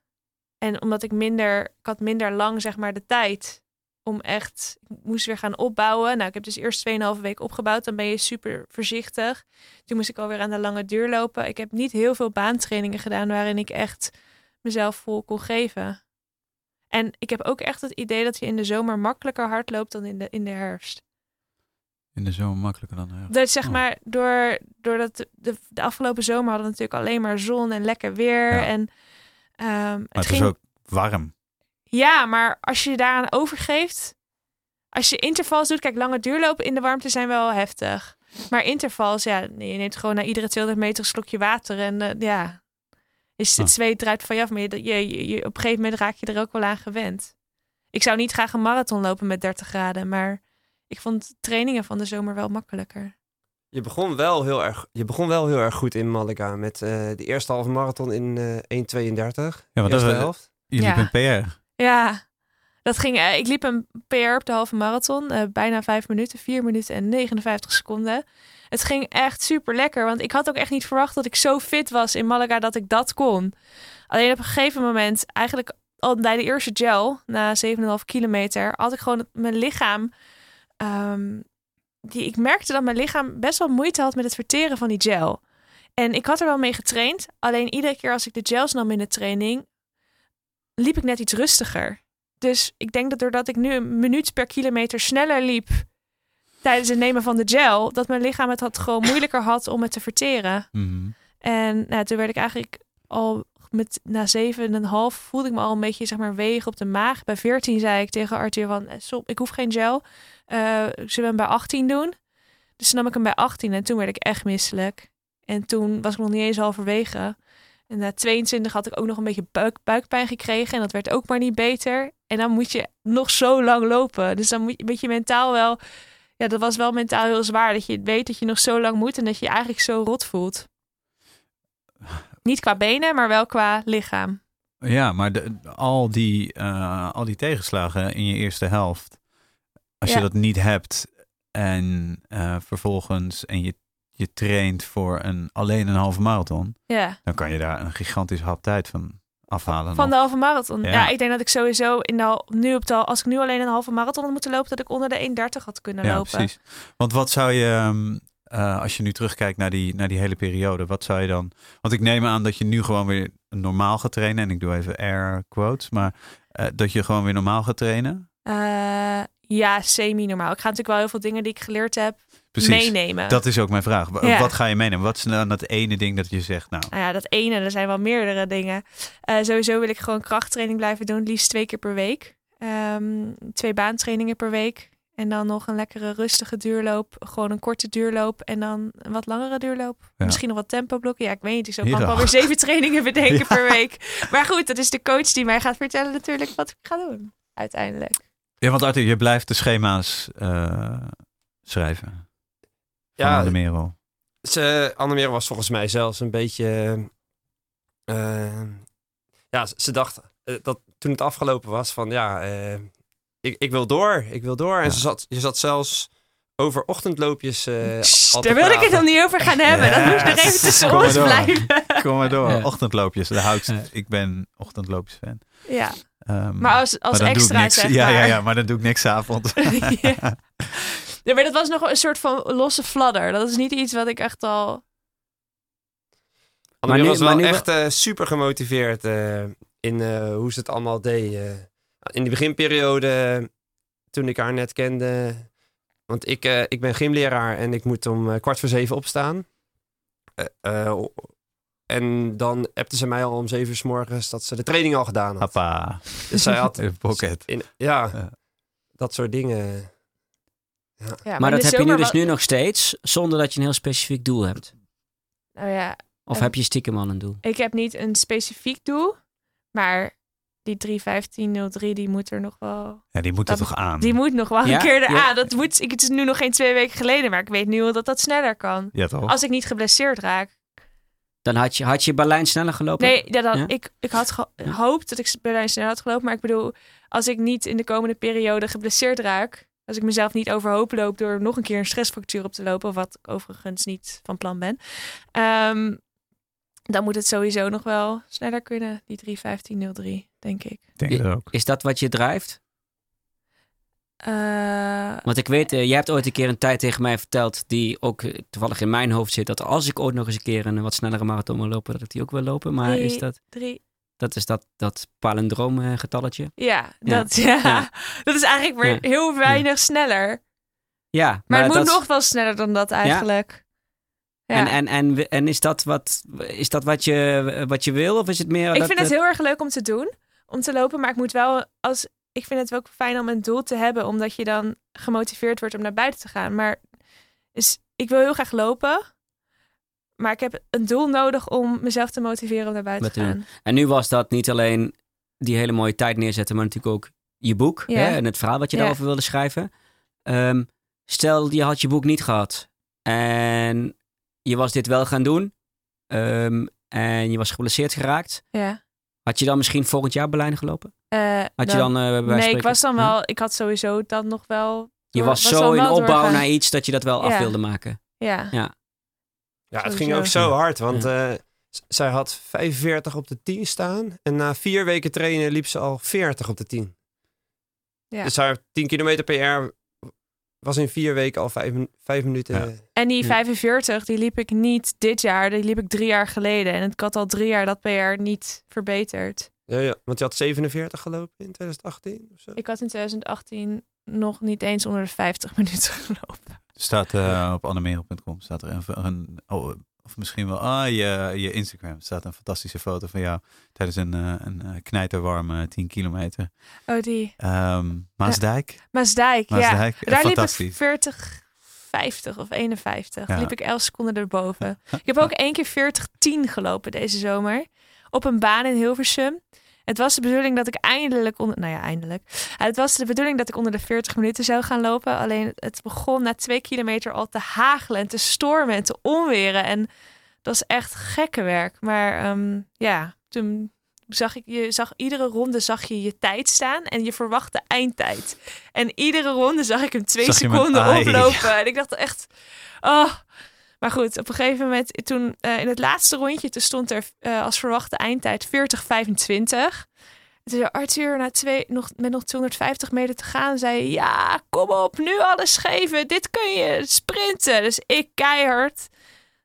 En omdat ik minder, ik had minder lang zeg maar de tijd om echt, ik moest weer gaan opbouwen. Nou, ik heb dus eerst 2,5 weken opgebouwd. Dan ben je super voorzichtig. Toen moest ik alweer aan de lange duur lopen. Ik heb niet heel veel baantrainingen gedaan waarin ik echt mezelf vol kon geven. En ik heb ook echt het idee dat je in de zomer makkelijker hard loopt dan in de, in de herfst. In de zomer makkelijker dan. Ja. Dat zeg Oh. maar, door, doordat de, de, de afgelopen zomer hadden we natuurlijk alleen maar zon en lekker weer. Ja. En Maar het het ging. is ook warm. Ja, maar als je je daaraan overgeeft, als je intervals doet, kijk, lange duurlopen in de warmte zijn wel heftig. Maar intervals, ja, je neemt gewoon na iedere 200 meter een slokje water en eh, ja, is het Ah. zweet draait van je af. Maar je, je, je- op een gegeven moment raak je er ook wel aan gewend. Ik zou niet graag een marathon lopen met 30 graden, maar ik vond trainingen van de zomer wel makkelijker. Je begon wel heel erg, je begon wel heel erg goed in Malaga met eh, de eerste halve marathon in eh 1.32. Ja, want dat is helft. Je liep Ja. een PR. Ja, dat ging. eh, ik liep een PR op de halve marathon, eh, bijna vijf minuten, vier minuten en 59 seconden. Het ging echt super lekker, want ik had ook echt niet verwacht dat ik zo fit was in Malaga dat ik dat kon. Alleen op een gegeven moment, eigenlijk al bij de eerste gel, na 7,5 kilometer, had ik gewoon mijn lichaam. ehm, die, ik merkte dat mijn lichaam best wel moeite had met het verteren van die gel. En ik had er wel mee getraind. Alleen iedere keer als ik de gels nam in de training, liep ik net iets rustiger. Dus ik denk dat doordat ik nu een minuut per kilometer sneller liep tijdens het nemen van de gel, dat mijn lichaam het had gewoon moeilijker had om het te verteren. Mhm. En nou, toen werd ik eigenlijk al met na zeven en een half voelde ik me al een beetje zeg maar wegen op de maag. Bij 14 zei ik tegen Arthur van, eh, "Som, ik hoef geen gel. Eh, zullen hem bij 18 doen? Dus nam ik hem bij 18 en toen werd ik echt misselijk. En toen was ik nog niet eens halverwege. En na 22 had ik ook nog een beetje buik, buikpijn gekregen. En dat werd ook maar niet beter. En dan moet je nog zo lang lopen. Dus dan moet je, moet je mentaal wel... Ja, dat was wel mentaal heel zwaar. Dat je weet dat je nog zo lang moet en dat je je eigenlijk zo rot voelt. Niet qua benen, maar wel qua lichaam. Ja, maar de, al, die, eh, al die tegenslagen in je eerste helft, als Ja. je dat niet hebt en eh, vervolgens en je, je traint voor een, alleen een halve marathon, Ja. dan kan je daar een gigantisch hap tijd van afhalen. Van de halve marathon. Ja. Ja. ik denk dat ik sowieso in de, al- nu op de, als ik nu alleen een halve marathon had moeten lopen, dat ik onder de 1,30 had kunnen ja, lopen. precies. Want wat zou je, ehm, eh, als je nu terugkijkt naar die, naar die hele periode, wat zou je dan... Want ik neem aan dat je nu gewoon weer normaal gaat trainen. En ik doe even air quotes, maar eh, dat je gewoon weer normaal gaat trainen. Eh, ja, semi-normaal. Ik ga natuurlijk wel heel veel dingen die ik geleerd heb Precies. meenemen. Dat is ook mijn vraag. Ja. Wat ga je meenemen? Wat is dan dat ene ding dat je zegt, nou, Nou ja, dat ene, er zijn wel meerdere dingen. Eh, sowieso wil ik gewoon krachttraining blijven doen, liefst twee keer per week. Ehm, twee baantrainingen per week. En dan nog een lekkere rustige duurloop. Gewoon een korte duurloop en dan een wat langere duurloop. Ja. Misschien nog wat tempo blokken. Ja, ik weet niet. Kan ik wel weer zeven trainingen bedenken Ja. per week. Maar goed, dat is de coach die mij gaat vertellen natuurlijk wat ik ga doen. Uiteindelijk. Ja, want Arthur, je blijft de schema's eh, schrijven. Van Ja, Anne Merel. Ze, Annemere was volgens mij zelfs een beetje... eh, ja, ze- dacht eh, dat toen het afgelopen was van ja, ik, ik wil door, ik wil door. En Ja. ze, zat, je zat zelfs over ochtendloopjes eh, Sst, daar wilde ik het nog niet over gaan hebben. Dat moest nog even tussen ons blijven. Kom maar door. Ja. Ochtendloopjes. Daar hou ik, Ja. ik ben ochtendloopjes-fan. Ja, Ehm, maar als, als maar extra niks. zeg ja, maar. ja, ja, maar dan doe ik niks avond. Ja. Ja, maar dat was nog een soort van losse fladder. Dat is niet iets wat ik echt al... Annemere nu- was wel echt eh, super gemotiveerd eh, in eh, hoe ze het allemaal deed. in die beginperiode, toen ik haar net kende. Want ik, eh, ik ben gymleraar en ik moet om kwart voor zeven opstaan. En dan appte ze mij al om zeven uur 's morgens dat ze de training al gedaan had. Papa. Dus zij had Even pocket. in, ja, Ja. dat soort dingen. Ja, Maar in dat heb je nu dus nu nog steeds, zonder dat je een heel specifiek doel hebt. Nou ja, Of heb je stiekem al een doel? ik heb niet een specifiek doel. Maar die 31503, die moet er nog wel... Ja, die moet er Dat- toch aan? Die moet nog wel Ja? een keer er Ja. aan. Dat moet, ik, het is nu nog geen twee weken geleden, maar ik weet nu al dat dat sneller kan. Ja, toch? Als ik niet geblesseerd raak. Dan had je, had je Berlijn sneller gelopen? Nee, ja, dan, Ja? Ik, ik had gehoopt dat ik Berlijn sneller had gelopen. Maar ik bedoel, als ik niet in de komende periode geblesseerd raak... als ik mezelf niet overhoop loop door nog een keer een stressfractuur op te lopen... wat ik overigens niet van plan ben... ehm, dan moet het sowieso nog wel sneller kunnen, die 31503, denk ik. Denk het ook. Is dat wat je drijft? Eh, Want ik weet, eh, jij hebt ooit een keer een tijd tegen mij verteld, die ook eh, toevallig in mijn hoofd zit, dat als ik ooit nog eens een keer een wat snellere marathon wil lopen, dat ik die ook wil lopen. Maar drie- is dat, drie, dat is dat, dat palindroom eh, getalletje? ja, Ja. Dat, ja. Ja. dat is eigenlijk maar Ja. heel weinig sneller. Ja, Maar, het moet dat, nog wel sneller dan dat eigenlijk. Ja. En, en, en, en is dat, wat, is dat wat, je, wat je wil? Of is het meer... ik dat, vind het heel erg leuk om te doen, om te lopen. Maar ik moet wel, als, ik vind het ook fijn om een doel te hebben, omdat je dan gemotiveerd wordt om naar buiten te gaan. Maar dus, ik wil heel graag lopen, maar ik heb een doel nodig om mezelf te motiveren om naar buiten te gaan. En nu was dat niet alleen die hele mooie tijd neerzetten, maar natuurlijk ook je boek Ja. hè, en het verhaal wat je Ja. daarover wilde schrijven. Ehm, stel, je had je boek niet gehad en je was dit wel gaan doen ehm, en je was geblesseerd geraakt. Ja. Had je dan misschien volgend jaar Berlijn gelopen? Eh, Had je dan, eh, bij wijze van nee, ik was dan Hm? wel, ik had sowieso dan nog wel. Je door- was, dan zo in opbouw naar iets dat je dat wel af Ja. wilde maken. Ja. Ja. Ja, het ging ook zo hard, want eh, z- zij had 45 op de 10 staan. En na vier weken trainen liep ze al 40 op de 10. Ja. Dus haar 10 kilometer per jaar was in vier weken al vijf, vijf minuten. Ja. En die Ja. 45, die liep ik niet dit jaar, die liep ik drie jaar geleden. En ik had al drie jaar dat PR niet verbeterd. Ja, ja, want je had 47 gelopen in 2018 of zo. Ik had in 2018 nog niet eens onder de 50 minuten gelopen. Er staat eh, op annemerel.com staat er een, een oh, of misschien wel ah, je, je Instagram staat een fantastische foto van jou tijdens een, eh, een eh, knijterwarme 10 kilometer. Oh, die. Ehm, Maasdijk. Maasdijk, ja. Maasdijk. eh, Daar liep ik fantastisch. 40, 50 of 51. Ja. Liep ik 11 seconden erboven. Ik heb ook één keer 40, 10 gelopen deze zomer. Op een baan in Hilversum. Het was de bedoeling dat ik eindelijk onder... Nou ja, eindelijk. Het was de bedoeling dat ik onder de 40 minuten zou gaan lopen. Alleen het begon na twee kilometer al te hagelen en te stormen en te onweren. En dat is echt gekke werk. Maar ehm, ja, toen zag ik... Je zag iedere ronde zag je je tijd staan en je verwachtte eindtijd. En iedere ronde zag ik hem twee Zag seconden oplopen. En ik dacht echt... Oh, maar goed, op een gegeven moment, toen eh, in het laatste rondje, toen stond er eh, als verwachte eindtijd 40-25. Toen zei Arthur na twee, nog, met nog 250 meter te gaan, zei ja, kom op, nu alles geven. Dit kun je sprinten. Dus ik keihard.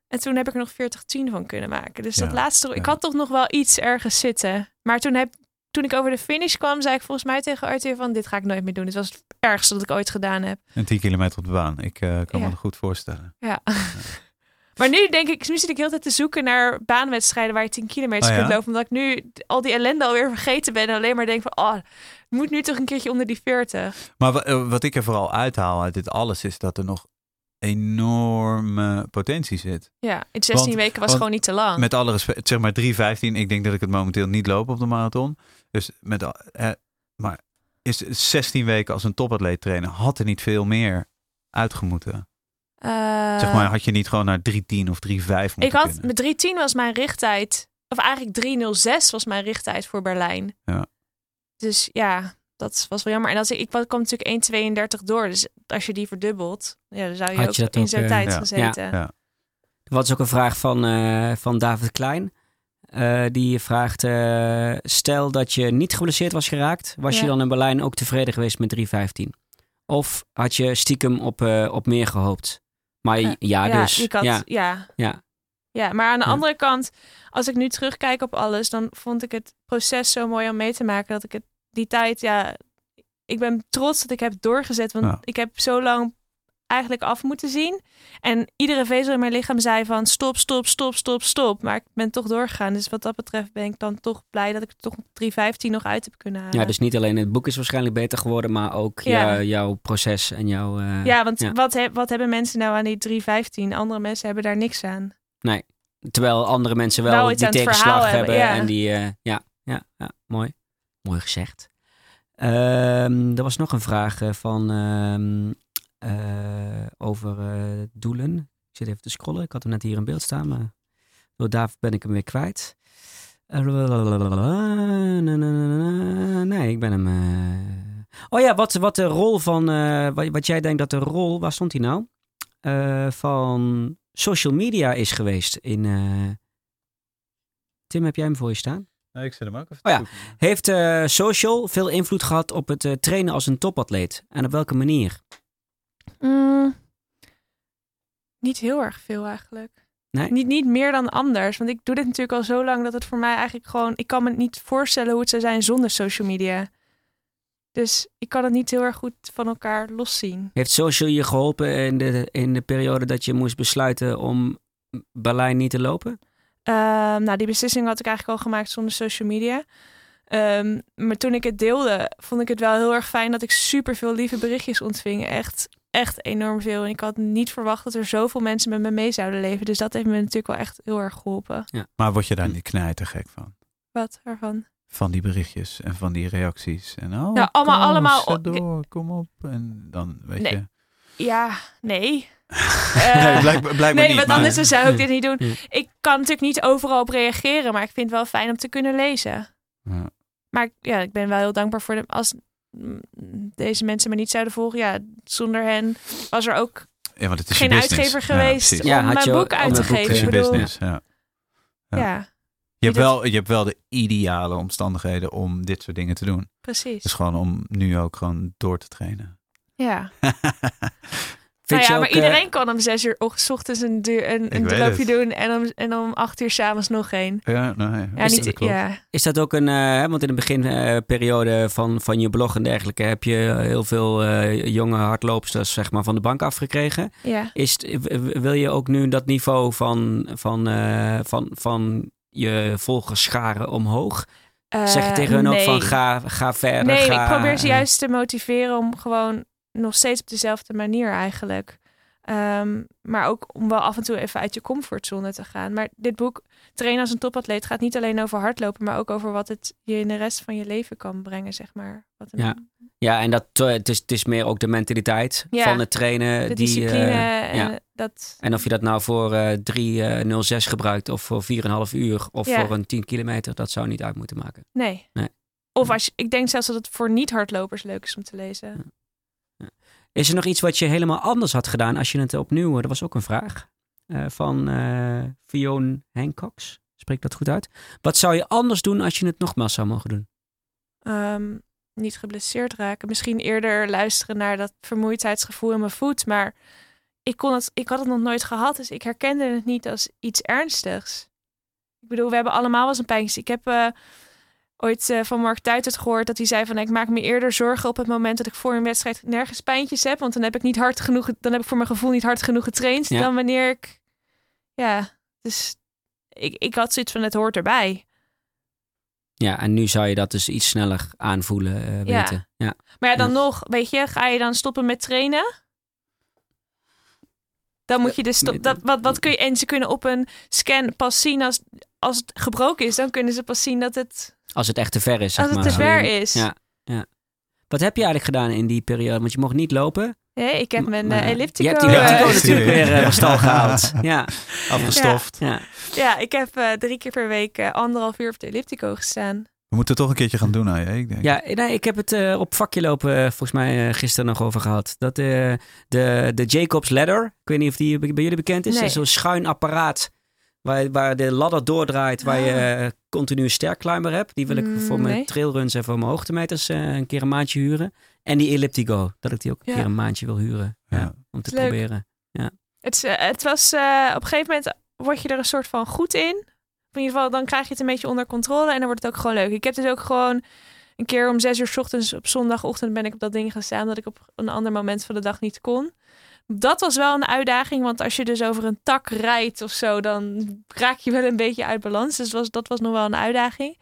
En toen heb ik er nog 40-10 van kunnen maken. Dus dat Ja, laatste, ik had toch nog wel iets ergens zitten. Maar toen, heb, toen ik over de finish kwam, zei ik volgens mij tegen Arthur van, dit ga ik nooit meer doen. Dit was het ergste dat ik ooit gedaan heb. En 10 kilometer op de baan. Ik eh, kan Ja. me dat goed voorstellen. Ja. Maar nu denk ik, nu zit ik heel tijd te zoeken naar baanwedstrijden waar je 10 kilometer Oh ja? kunt lopen. Omdat ik nu al die ellende alweer vergeten ben. En alleen maar denk van, oh, het moet nu toch een keertje onder die 40. Maar eh, wat ik er vooral uithaal uit dit alles is dat er nog enorme potentie zit. Ja, in 16 Want- weken was gewoon niet te lang. Met alle respect, zeg maar 3.15. Ik denk dat ik het momenteel niet loop op de marathon. Dus met, al- eh, maar is 16 weken als een topatleet trainen, had er niet veel meer uitgemoeten. Eh, zeg maar, had je niet gewoon naar 3.10 of 3.5 moeten ik had, kunnen. met 310 was mijn richttijd, of eigenlijk 306 was mijn richttijd voor Berlijn. Ja. Dus ja, dat was wel jammer. En als ik, ik kwam natuurlijk 1,32 door. Dus als je die verdubbelt, ja, dan zou je Had ook je in zo'n eh, tijd ja. gezeten. Ja. Er was ook een vraag van, eh, van David Klein. Eh, die vraagt, eh, stel dat je niet geblesseerd was geraakt, was je Ja. dan in Berlijn ook tevreden geweest met 3.15? Of had je stiekem op, eh, op meer gehoopt? Maar Ja. ja, dus. ik had, ja, ja. ja. Ja, maar aan de Ja. andere kant, als ik nu terugkijk op alles, dan vond ik het proces zo mooi om mee te maken dat ik het die tijd, ja, ik ben trots dat ik heb doorgezet, want Ja. ik heb zo lang eigenlijk af moeten zien. En iedere vezel in mijn lichaam zei van stop, stop, stop, stop, stop. Maar ik ben toch doorgegaan. Dus wat dat betreft ben ik dan toch blij dat ik er toch 3.15 nog uit heb kunnen halen. ja, dus niet alleen het boek is waarschijnlijk beter geworden, maar ook Ja. jou- jouw proces en jouw... eh, ja, want ja. Wat, wat hebben mensen nou aan die 3.15? Andere mensen hebben daar niks aan. Terwijl andere mensen wel, die tegenslag hebben. hebben, ja. En die, eh, ja, ja, ja, mooi. Mooi gezegd. Ehm, er was nog een vraag eh, van ehm, eh, over eh, doelen. Ik zit even te scrollen. Ik had hem net hier in beeld staan, maar door David ben ik hem weer kwijt. Eh, Nee, ik ben hem. eh. Oh ja, wat, wat de rol van. eh, wat, wat jij denkt dat de rol. Waar stond hij nou? Eh, van social media is geweest in. eh, Tim, heb jij hem voor je staan? Nee, ik zet hem ook even Oh ja. Heeft eh, social veel invloed gehad op het eh, trainen als een topatleet? En op welke manier? Mm, niet heel erg veel eigenlijk. Nee? Niet, niet meer dan anders. Want ik doe dit natuurlijk al zo lang dat het voor mij eigenlijk gewoon... Ik kan me niet voorstellen hoe het zou zijn zonder social media. Dus ik kan het niet heel erg goed van elkaar loszien. Heeft social je geholpen in de, in de periode dat je moest besluiten om Berlijn niet te lopen? Ehm, nou, die beslissing had ik eigenlijk al gemaakt zonder social media. Ehm, maar toen ik het deelde, vond ik het wel heel erg fijn dat ik super veel lieve berichtjes ontving. Echt, echt enorm veel. En ik had niet verwacht dat er zoveel mensen met me mee zouden leven. Dus dat heeft me natuurlijk wel echt heel erg geholpen. Maar word je daar niet knijter gek van? Wat ervan? Van die berichtjes en van die reacties. En oh, Ja, allemaal- kom, allemaal- door, kom op. En dan weet Nee. je... Ja, nee. nee, Eh, blijkbaar, blijkbaar nee, niet. want maar- anders dan zou ik dit niet doen. Ja. Ik kan natuurlijk niet overal op reageren, maar ik vind het wel fijn om te kunnen lezen. Ja. Maar ja, ik ben wel heel dankbaar voor de als deze mensen me niet zouden volgen. Ja, zonder hen was er ook Ja, want het is geen uitgever geweest. Ja, om mijn boek uit te geven. Het is business, ja. Ja. Je hebt, wel, je hebt wel de ideale omstandigheden om dit soort dingen te doen. precies. Dus gewoon om nu ook gewoon door te trainen. Ja. Vind nou ja, je maar ook, eh, iedereen kan om zes uur ochtends een, een, een loopje doen en om, en om acht uur s'avonds nog één. Ja, nee. Ja, dat niet, klopt. ja. Is dat ook een, eh, hè, want in de beginperiode van, van je blog en dergelijke heb je heel veel eh, jonge hardlopers zeg maar, van de bank afgekregen. ja. Is, wil je ook nu dat niveau van, van, eh, van, van je volgers scharen omhoog? zeg je Eh, tegen hun ook van ga, ga verder? Nee, ga, ik probeer ze eh, juist te motiveren om gewoon nog steeds op dezelfde manier eigenlijk. Ehm, maar ook om wel af en toe even uit je comfortzone te gaan. Maar dit boek, Trainen als een topatleet, gaat niet alleen over hardlopen, maar ook over wat het je in de rest van je leven kan brengen, zeg maar. Wat een, Ja. Ja, en dat, eh, het, is, het is meer ook de mentaliteit Ja, van het trainen. De die, discipline eh, en ja. dat... En of je dat nou voor eh 3.06 gebruikt of voor 4,5 uur of Ja. voor een 10 kilometer, dat zou niet uit moeten maken. Nee. Nee. Of als je, ik denk zelfs dat het voor niet-hardlopers leuk is om te lezen. Is er nog iets wat je helemaal anders had gedaan als je het opnieuw... Dat was ook een vraag eh, van eh Fionn Hancox. Spreek dat goed uit? Wat zou je anders doen als je het nogmaals zou mogen doen? Ehm, niet geblesseerd raken. Misschien eerder luisteren naar dat vermoeidheidsgevoel in mijn voet. Maar ik, kon het, ik had het nog nooit gehad, dus ik herkende het niet als iets ernstigs. Ik bedoel, we hebben allemaal wel eens een pijntje. Ik heb eh, ooit eh, van Mark Tuitert gehoord dat hij zei van... ik maak me eerder zorgen op het moment dat ik voor een wedstrijd nergens pijntjes heb. Want dan heb ik niet hard genoeg, dan heb ik voor mijn gevoel niet hard genoeg getraind. Ja. Dan wanneer ik... Ja, dus ik, ik had zoiets van het hoort erbij. Ja, en nu zou je dat dus iets sneller aanvoelen, eh, Ja. weten. Ja. Maar ja, dan Ja. nog, weet je, ga je dan stoppen met trainen? Dan moet je dus stop, dat, wat, wat kun je, en ze kunnen op een scan pas zien als, als het gebroken is. Dan kunnen ze pas zien dat het, Als het echt te ver is, zeg als het maar. te ver is. Ja, ja. Wat heb je eigenlijk gedaan in die periode? Want je mocht niet lopen. Nee, ik heb mijn Maar eh, elliptico. Je hebt die elliptico eh, natuurlijk weer eh, van stal gehaald. Ja, Afgestoft. ja. ja, ik heb eh, drie keer per week eh, anderhalf uur op de elliptico gestaan. We moeten het toch een keertje gaan doen, hè? Ik denk. Ja, nee, ik heb het eh, op vakje lopen eh, volgens mij eh, gisteren nog over gehad. Dat eh, de, de Jacobs Ladder, ik weet niet of die bij jullie bekend is. Nee. Dat is zo'n schuin apparaat waar, waar de ladder doordraait, waar je eh, continu een sterkclimber hebt. Die wil ik Mm, voor mijn nee. trailruns en voor mijn hoogtemeters eh, een keer een maandje huren. En die Elliptigo, dat ik die ook een Ja. keer een maandje wil huren. Ja, Ja. om te leuk. proberen. Het, is, eh, het was eh, op een gegeven moment word je er een soort van goed in. In ieder geval, dan krijg je het een beetje onder controle en dan wordt het ook gewoon leuk. Ik heb dus ook gewoon een keer om zes uur 's ochtends op zondagochtend ben ik op dat ding gaan staan dat ik op een ander moment van de dag niet kon. Dat was wel een uitdaging, want als je dus over een tak rijdt of zo, dan raak je wel een beetje uit balans. Dus was, dat was nog wel een uitdaging.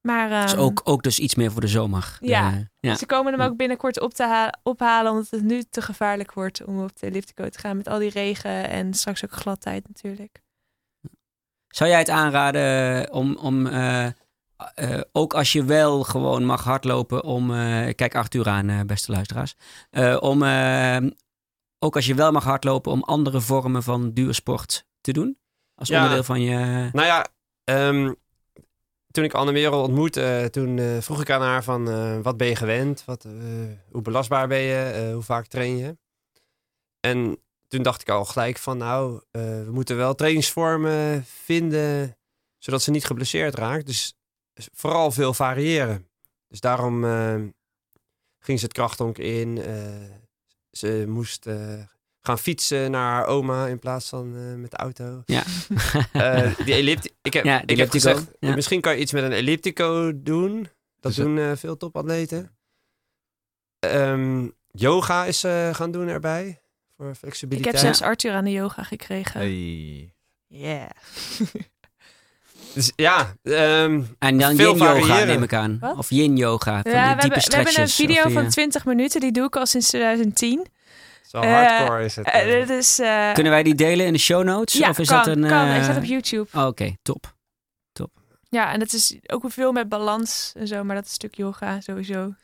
Maar Dus ehm, ook, ook dus iets meer voor de zomer. Ja. De- ja. ze komen hem ook binnenkort op te ha- ophalen, omdat het nu te gevaarlijk wordt om op de elliptico te gaan met al die regen en straks ook gladheid natuurlijk. Zou jij het aanraden om, om eh, eh, ook als je wel gewoon mag hardlopen, om, eh, kijk acht uur aan, beste luisteraars, om ook als je wel mag hardlopen, om andere vormen van duursport te doen? Als Ja. onderdeel van je... Nou ja, ehm, toen ik Anne Merel ontmoette, toen eh, vroeg ik aan haar van eh, wat ben je gewend? Wat, eh, hoe belastbaar ben je? Eh, hoe vaak train je? En toen dacht ik al gelijk van nou, eh, we moeten wel trainingsvormen vinden zodat ze niet geblesseerd raakt. Dus vooral veel variëren. Dus daarom eh, ging ze het krachtonk in. Eh, ze moest eh, gaan fietsen naar haar oma in plaats van eh, met de auto. Ja. Eh, die ik heb, Ja, die ik heb gezegd, ja. misschien kan je iets met een elliptico doen. Dat Dus doen eh, veel topatleten. Ehm, yoga is eh, gaan doen erbij. Voor Ik flexibiliteit. heb zelfs Arthur aan de yoga gekregen. Hey. Yeah. Dus ja, ehm, En dan Veel yin yoga variëren. neem ik aan. Wat? Of yin yoga. Van Ja, die we, diepe hebben, we hebben een video die, van eh, 20 minuten, die doe ik al sinds 2010. zo Eh, hardcore is het. Eh, eh. dit is, eh, Kunnen wij die delen in de show notes? ja, of is kan, dat een... kan. eh, Hij staat op YouTube. oh, Oké, top. Ja, en het is ook veel met balans en zo, maar dat is een stuk yoga sowieso.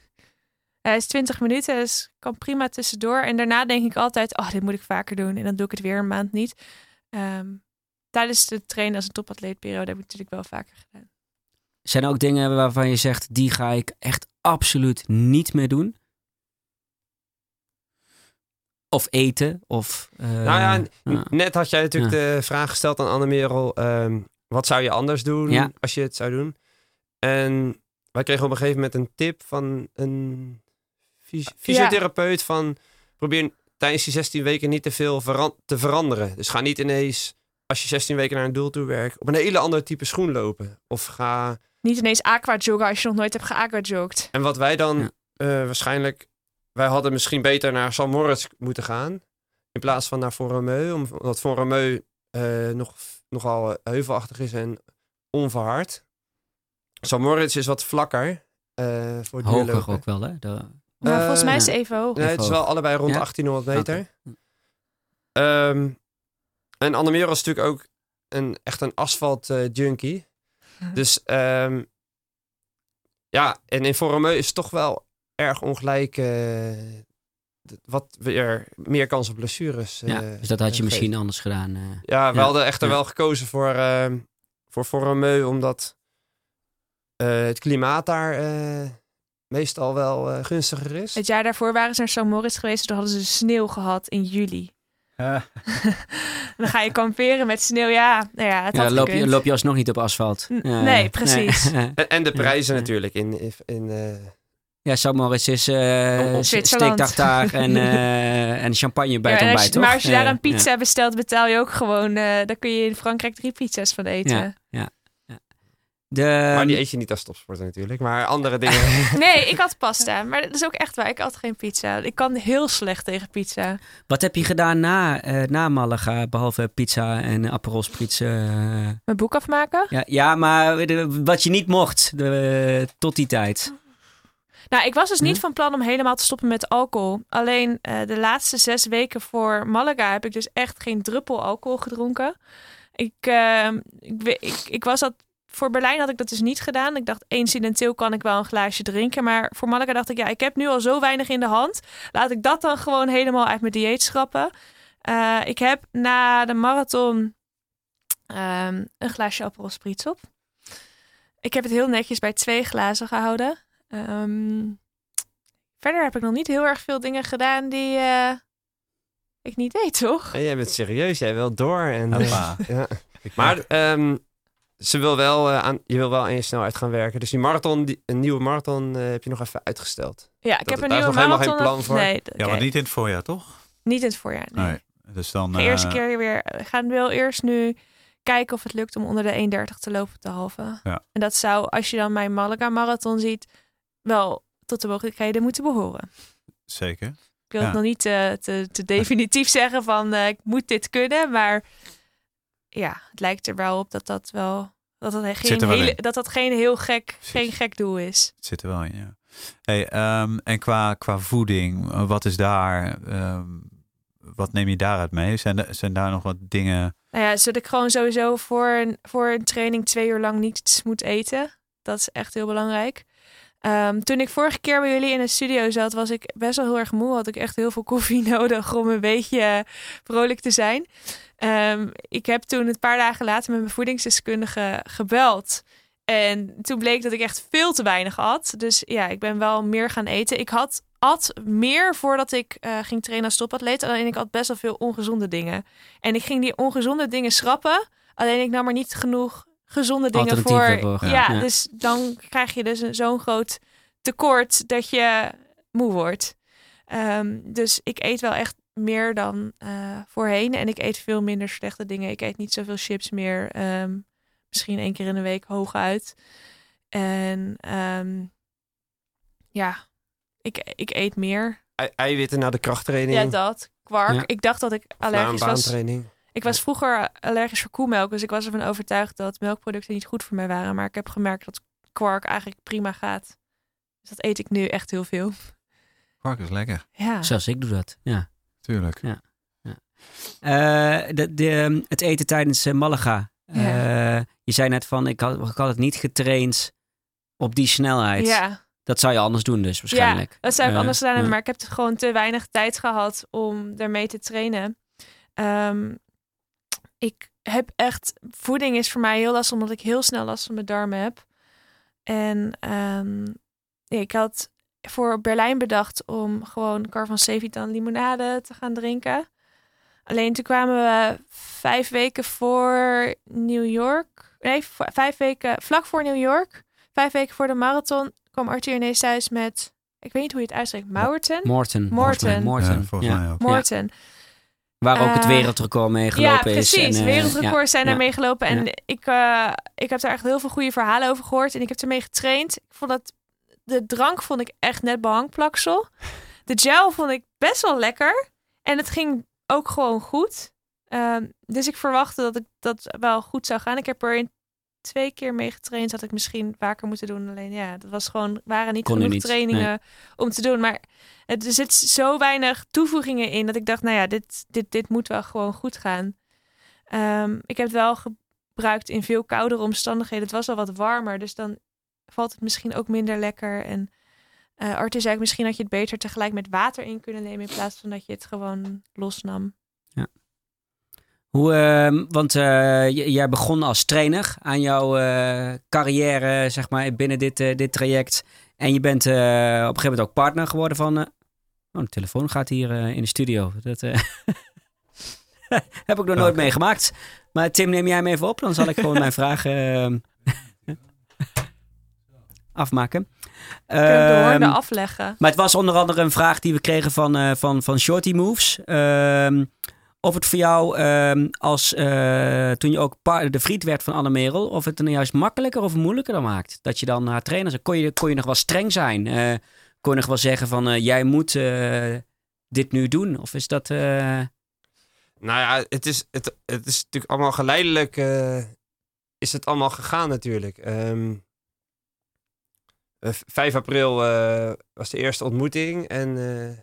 Hij is 20 minuten, dus kan prima tussendoor. En daarna denk ik altijd, oh, dit moet ik vaker doen. En dan doe ik het weer een maand niet. Ehm, tijdens de trainen als een topatleetperiode heb ik natuurlijk wel vaker gedaan. Zijn er ook dingen waarvan je zegt, die ga ik echt absoluut niet meer doen? Of eten, of... eh, nou ja, net had jij natuurlijk de vraag gesteld aan Anne Merel. ehm, wat zou je anders doen Ja. als je het zou doen? En wij kregen op een gegeven moment een tip van een fys- fysiotherapeut van... probeer tijdens die 16 weken niet te veel veran- te veranderen. Dus ga niet ineens, als je 16 weken naar een doel toe werkt, op een hele andere type schoen lopen. Of ga... Niet ineens aqua joggen als je nog nooit hebt geaqua jogged. En wat wij dan Ja. eh, waarschijnlijk... Wij hadden misschien beter naar San Moritz moeten gaan. In plaats van naar Foremeu. Omdat Foremeu eh nog, nogal heuvelachtig is en onverhard. San Moritz is wat vlakker. eh voor Hoger ook wel, hè? De- Maar volgens mij is het even hoog. Nee, het is wel allebei rond Ja? 1800 meter. Oké. Ehm, en Annemero is natuurlijk ook een, echt een asfalt eh, junkie. Dus ehm, ja, en in Foremeu is het toch wel erg ongelijk. eh, wat weer meer kans op blessures. ja, eh, dus dat had je geeft. misschien anders gedaan. eh. Ja, we Ja. hadden echter Ja. wel gekozen voor, ehm voor Foremeu, omdat eh, het klimaat daar eh, meestal wel eh, gunstiger is. Het jaar daarvoor waren ze naar San Moritz geweest. Toen hadden ze sneeuw gehad in juli. Eh, dan ga je kamperen met sneeuw. Ja, nou ja, het Ja, loop je, loop je alsnog niet op asfalt. N- Ja, nee, precies. nee. En, en de Ja, prijzen ja. natuurlijk. In, in, eh, ja, San Moritz is eh Op Zwitserland. steektartaar en, eh, en champagne bij Ja, het als ontbijt, maar als je daar Ja, een pizza bestelt, betaal je ook gewoon... eh daar kun je in Frankrijk drie pizza's van eten. Ja. De, maar die eet je niet als topsporter natuurlijk. Maar andere dingen. Nee, ik had pasta. Maar dat is ook echt waar. Ik had geen pizza. Ik kan heel slecht tegen pizza. Wat heb je gedaan na, eh, na Malaga, behalve pizza en Aperol Spritz? eh? Mijn boek afmaken. ja, ja, maar de- wat je niet mocht de, tot die tijd. Nou, ik was dus niet Hm? van plan om helemaal te stoppen met alcohol. Alleen eh, de laatste zes weken voor Malaga heb ik dus echt geen druppel alcohol gedronken. Ik, eh, ik, ik, ik was dat. Voor Berlijn had ik dat dus niet gedaan. Ik dacht, incidenteel kan ik wel een glaasje drinken. Maar voor Malaga dacht ik, ja, ik heb nu al zo weinig in de hand. Laat ik dat dan gewoon helemaal uit mijn dieet schrappen. Eh, ik heb na de marathon ehm, een glaasje Aperol Spritz op. Ik heb het heel netjes bij twee glazen gehouden. Ehm, verder heb ik nog niet heel erg veel dingen gedaan die eh, ik niet weet, toch? En jij bent serieus, jij wil door. En, eh, ja. Maar ehm, ze wil wel, eh, aan, je wil wel aan je snelheid gaan werken. Dus die marathon, die, een nieuwe marathon, eh, heb je nog even uitgesteld. Ja, ik Dat- heb een daar is nieuwe nog helemaal geen marathon. plan voor. Nee, ja, maar niet in het voorjaar, toch? niet in het voorjaar. Nee. Nee. Dus dan... De eerste eh, keer weer. We gaan wel eerst nu kijken of het lukt om onder de 1,30 te lopen op de halve. Ja. En dat zou, als je dan mijn Malaga marathon ziet, wel tot de mogelijkheden moeten behoren. Zeker. Ik wil Ja. het nog niet eh, te, te definitief zeggen van eh, ik moet dit kunnen, maar ja, het lijkt er wel op dat dat wel dat dat geen wel hele, in. dat dat geen heel gek, Precies. geen gek doel is. Het zit er wel in, ja. Hey, ehm, en qua, qua voeding, eh, wat is daar... ehm, wat neem je daaruit mee? Zijn, er, zijn daar nog wat dingen... Nou ja, zodat ik gewoon sowieso voor een, voor een training twee uur lang niets moet eten. Dat is echt heel belangrijk. Ehm, toen ik vorige keer bij jullie in de studio zat, was ik best wel heel erg moe. Had ik echt heel veel koffie nodig om een beetje vrolijk te zijn. Ehm, ik heb toen een paar dagen later met mijn voedingsdeskundige gebeld. En toen bleek dat ik echt veel te weinig at. Dus ja, ik ben wel meer gaan eten. Ik had at meer voordat ik eh, ging trainen als topatleet. Alleen ik had best wel veel ongezonde dingen. En ik ging die ongezonde dingen schrappen. Alleen ik nam er niet genoeg gezonde dingen voor. Ja, ja. dus dan krijg je dus zo'n groot tekort dat je moe wordt. Ehm, dus ik eet wel echt meer dan eh, voorheen. En ik eet veel minder slechte dingen. Ik eet niet zoveel chips meer. Ehm, misschien één keer in de week hooguit. En ehm, ja, ik, ik eet meer. Ei- eiwitten na de krachttraining. Ja, dat. Kwark. Ja. Ik dacht dat ik allergisch was. Ik was vroeger allergisch voor koemelk. Dus ik was ervan overtuigd dat melkproducten niet goed voor mij waren. Maar ik heb gemerkt dat kwark eigenlijk prima gaat. Dus dat eet ik nu echt heel veel. Kwark is lekker, Ja. Zelfs ik doe dat, ja. Tuurlijk. Eh, de, de, het eten tijdens eh, Malaga. Eh, je zei net van, ik had, ik had het niet getraind op die snelheid. Ja. Dat zou je anders doen dus waarschijnlijk. Ja, dat zou ik anders gedaan hebben. ja. Maar ik heb gewoon te weinig tijd gehad om ermee te trainen. Ehm, ik heb echt... Voeding is voor mij heel lastig, omdat ik heel snel last van mijn darmen heb. En ehm, ja, ik had voor Berlijn bedacht om gewoon Carvan Cevitan limonade te gaan drinken. Alleen toen kwamen we vijf weken voor New York. Nee, vijf weken vlak voor New York. Vijf weken voor de marathon kwam Arthur ineens thuis met ik weet niet hoe je het uitspreekt. Maurten? Morten. Morten. Morten. Ja, volgens ja. mij ook. Morten. Waar ook het Eh, wereldrecord mee Ja, gelopen is. precies. En, eh, Wereldrecords ja, zijn ja. er mee gelopen. En Ja. ik, eh, ik heb daar echt heel veel goede verhalen over gehoord. En ik heb ermee getraind. Ik vond dat de drank vond ik echt net behangplaksel. De gel vond ik best wel lekker. En het ging ook gewoon goed. Ehm, dus ik verwachtte dat ik dat wel goed zou gaan. Ik heb er in twee keer mee getraind. Dat ik misschien vaker moeten doen. Alleen ja, dat was gewoon, waren niet Kon genoeg niet, trainingen om te doen. Maar het, er zit zo weinig toevoegingen in dat ik dacht, nou ja, dit, dit, dit moet wel gewoon goed gaan. Ehm, ik heb het wel gebruikt in veel koudere omstandigheden. Het was al wat warmer, dus dan valt het misschien ook minder lekker. En eh Arthur zei ook, misschien had je het beter tegelijk met water in kunnen nemen in plaats van dat je het gewoon losnam. Hoe, ehm, want eh, jij begon als trainer aan jouw eh, carrière, zeg maar, binnen dit, dit traject. En je bent eh, op een gegeven moment ook partner geworden van... eh, oh, de telefoon gaat hier in de studio. Dat eh, heb ik nog nooit meegemaakt. Maar Tim, neem jij hem even op. Dan zal ik gewoon mijn vragen ehm, afmaken. Kun je de hoorn Ehm, afleggen? maar het was onder andere een vraag die we kregen van, eh, van, van Shorty Moves. Ehm, of het voor jou, ehm, als, eh, toen je ook de vriend werd van Anne Merel, of het dan juist makkelijker of moeilijker dan maakt? Dat je dan haar trainer kon je, kon je nog wel streng zijn? Eh, kon je nog wel zeggen van, eh, jij moet eh, dit nu doen? Of is dat... eh, Nou ja, het is, het, het is natuurlijk allemaal geleidelijk. eh, is het allemaal gegaan natuurlijk. Ehm, eh, 5 april eh, was de eerste ontmoeting. En eh,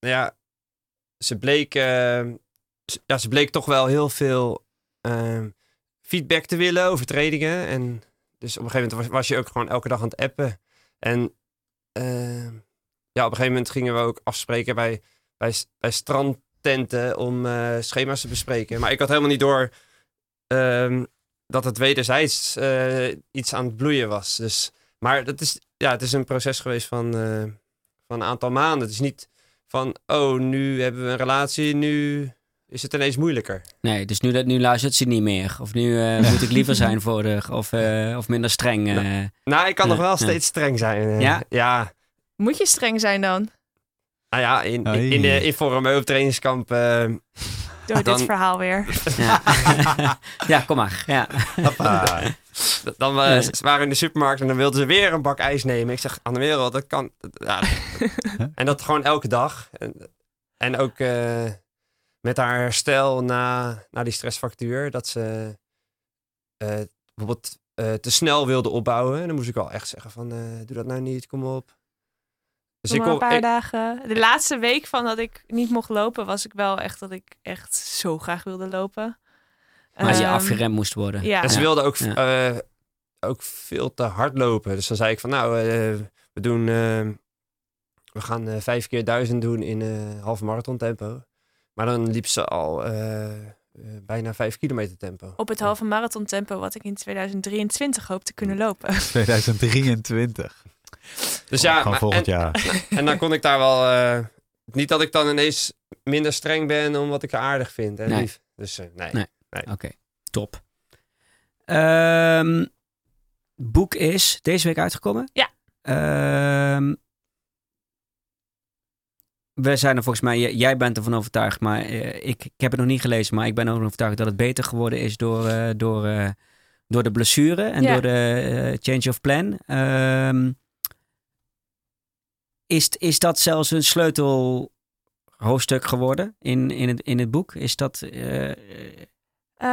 nou ja, ze bleek, eh, ze- ja, ze bleek toch wel heel veel ehm, feedback te willen over trainingen. En dus op een gegeven moment was, was je ook gewoon elke dag aan het appen. En ehm, ja, op een gegeven moment gingen we ook afspreken bij, bij, bij strandtenten om eh, schema's te bespreken. Maar ik had helemaal niet door ehm, dat het wederzijds eh, iets aan het bloeien was. Dus, maar dat is, ja, het is een proces geweest van, eh, van een aantal maanden. Het is niet van, oh, nu hebben we een relatie, nu is het ineens moeilijker. nee, dus nu, dat- nu luistert ze niet meer. Of nu eh, moet ik liever zijn voor de, of, eh, of minder streng. eh. Nou, ik kan nog wel steeds streng zijn. Ja? Ja, Moet je streng zijn dan? nou ja, in, in, Hey. in de op trainingskamp... eh, Door Dan- dit verhaal weer. ja. ja, kom maar. Ja. Dan eh, Ja. ze waren in de supermarkt en dan wilden ze weer een bak ijs nemen. Ik zeg, aan de wereld, dat kan. Ja, en dat gewoon elke dag. En, en ook eh, met haar herstel na, na die stressfactuur. Dat ze eh, bijvoorbeeld eh, te snel wilde opbouwen. En dan moest ik wel echt zeggen van, eh, doe dat nou niet, kom op. Dus ik een paar ik- dagen. De laatste week van dat ik niet mocht lopen, was ik wel echt dat ik echt zo graag wilde lopen. Maar je Ehm, afgeremd moest worden. Ja. En ze wilde ook, Ja. eh, ook veel te hard lopen. Dus dan zei ik van nou, eh, we doen, eh, we gaan eh, vijf keer duizend doen in eh half marathon tempo. Maar dan liep ze al bijna vijf kilometer tempo. Op het halve marathon tempo wat ik in 2023 hoop te kunnen lopen. 2023. Dus ja, maar- volgend en, jaar. en dan kon ik daar wel, eh, niet dat ik dan ineens minder streng ben omdat ik haar aardig vind en Nee. lief. Dus nee. Nee. Oké, top. Ehm, boek is deze week uitgekomen. Ja. Ehm, we zijn er volgens mij, jij bent ervan overtuigd, maar eh, ik, ik heb het nog niet gelezen, maar ik ben ervan overtuigd dat het beter geworden is door, eh, door, eh, door de blessure en Ja. door de change of plan. Ehm, is, is dat zelfs een sleutelhoofdstuk geworden in, in, het, in het boek? Is dat. Eh,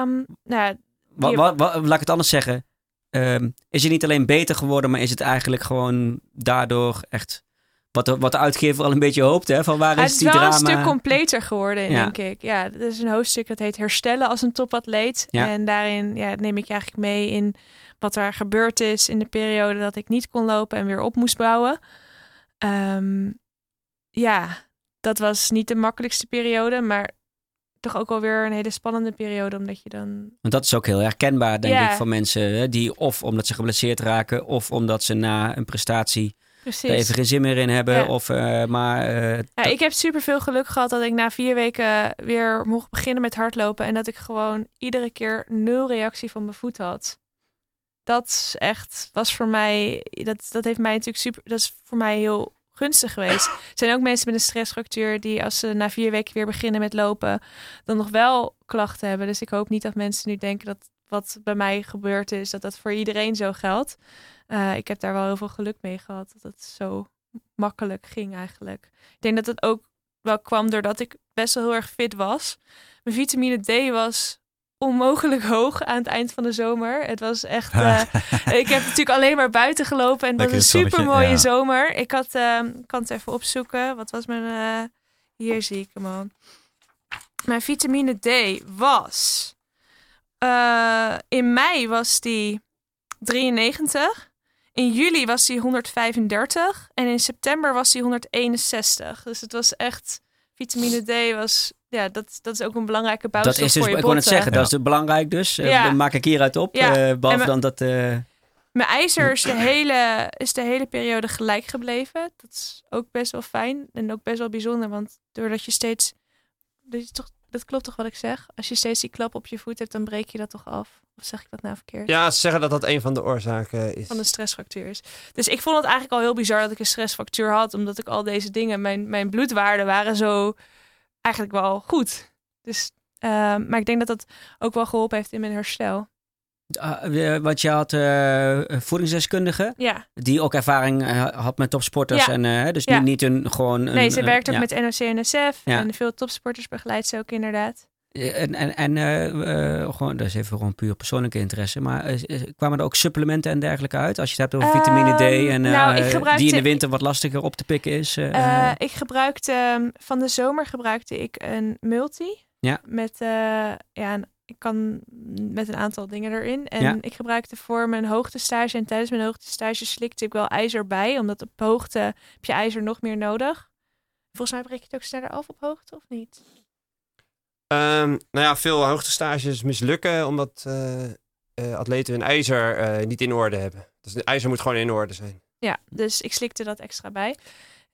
Ehm, nou, ja, Wa- Je- wa- wa- laat ik het anders zeggen. Ehm, is het niet alleen beter geworden, maar is het eigenlijk gewoon daardoor echt. Wat de, wat de uitgever al een beetje hoopt, hè? Van waar het is is die wel drama? een stuk completer geworden, Ja. denk ik. Ja, dat is een hoofdstuk dat heet Herstellen als een topatleet. Ja. En daarin ja, neem ik eigenlijk mee in wat er gebeurd is in de periode dat ik niet kon lopen en weer op moest bouwen. Ehm, ja, dat was niet de makkelijkste periode, maar toch ook wel weer een hele spannende periode, omdat je dan Want dat is ook heel herkenbaar, denk ik, van mensen hè, die of omdat ze geblesseerd raken, of omdat ze na een prestatie precies. even geen zin meer in hebben. Ja. Of, eh, maar eh, Ja, ik heb superveel geluk gehad dat ik na vier weken weer mocht beginnen met hardlopen. En dat ik gewoon iedere keer nul reactie van mijn voet had. dat is echt, was voor mij, dat, dat heeft mij natuurlijk super, dat is voor mij heel gunstig geweest. Er zijn ook mensen met een stressfractuur die als ze na vier weken weer beginnen met lopen, dan nog wel klachten hebben. Dus ik hoop niet dat mensen nu denken dat wat bij mij gebeurd is, dat dat voor iedereen zo geldt. Uh, ik heb daar wel heel veel geluk mee gehad, dat het zo makkelijk ging eigenlijk. Ik denk dat het ook wel kwam doordat ik best wel heel erg fit was. Mijn vitamine D was onmogelijk hoog aan het eind van de zomer. Het was echt. Uh, ik heb natuurlijk alleen maar buiten gelopen en dat was een super mooie ja. zomer. Ik had, uh, kan het even opzoeken. Wat was mijn. Uh, hier zie ik hem al. Mijn vitamine D was. eh, in mei was die 93. In juli was die 135. En in september was die 161. Dus het was echt. Vitamine D was ja, dat, dat is ook een belangrijke bouwstof Dat is dus, voor je ik kon het zeggen, dat is belangrijk dus. Eh, Ja. Dat maak ik hieruit op. Ja. eh, behalve dan dat... eh, Mijn ijzer is de, hele, is de hele periode gelijk gebleven. Dat is ook best wel fijn en ook best wel bijzonder. Want doordat je steeds... Dat, is toch, dat klopt toch wat ik zeg? Als je steeds die klap op je voet hebt, dan breek je dat toch af? Of zeg ik dat nou verkeerd? Ja, ze zeggen dat dat een van de oorzaken is. Van een stressfractuur is. Dus ik vond het eigenlijk al heel bizar dat ik een stressfractuur had. Omdat ik al deze dingen... Mijn, mijn bloedwaarden waren zo eigenlijk wel goed. Dus, ehm, maar ik denk dat dat ook wel geholpen heeft in mijn herstel. Ah, eh, want je had eh voedingsdeskundige, Ja, die ook ervaring eh, had met topsporters. Ja. En, dus Ja. niet, niet een gewoon... Een, nee, ze werkt ook met NOC en NSF. Ja. En veel topsporters begeleidt ze ook inderdaad. En, en, en gewoon, dat is even gewoon puur persoonlijke interesse. Maar kwamen er ook supplementen en dergelijke uit? Als je het hebt over vitamine D Ehm, en nou, gebruikte- die in de winter wat lastiger op te pikken is. ik gebruikte ehm, van de zomer gebruikte ik een multi. Ja. Met ja, een- ik kan met een aantal dingen erin. En Ja. ik gebruikte voor mijn hoogtestage en tijdens mijn hoogtestage slikte ik wel ijzer bij, omdat op hoogte heb je ijzer nog meer nodig. Volgens mij breek je het ook sneller af op hoogte of niet? Ehm, nou ja, veel hoogtestages mislukken omdat eh, eh, atleten hun ijzer eh, niet in orde hebben. Dus de ijzer moet gewoon in orde zijn. Ja, dus ik slikte dat extra bij.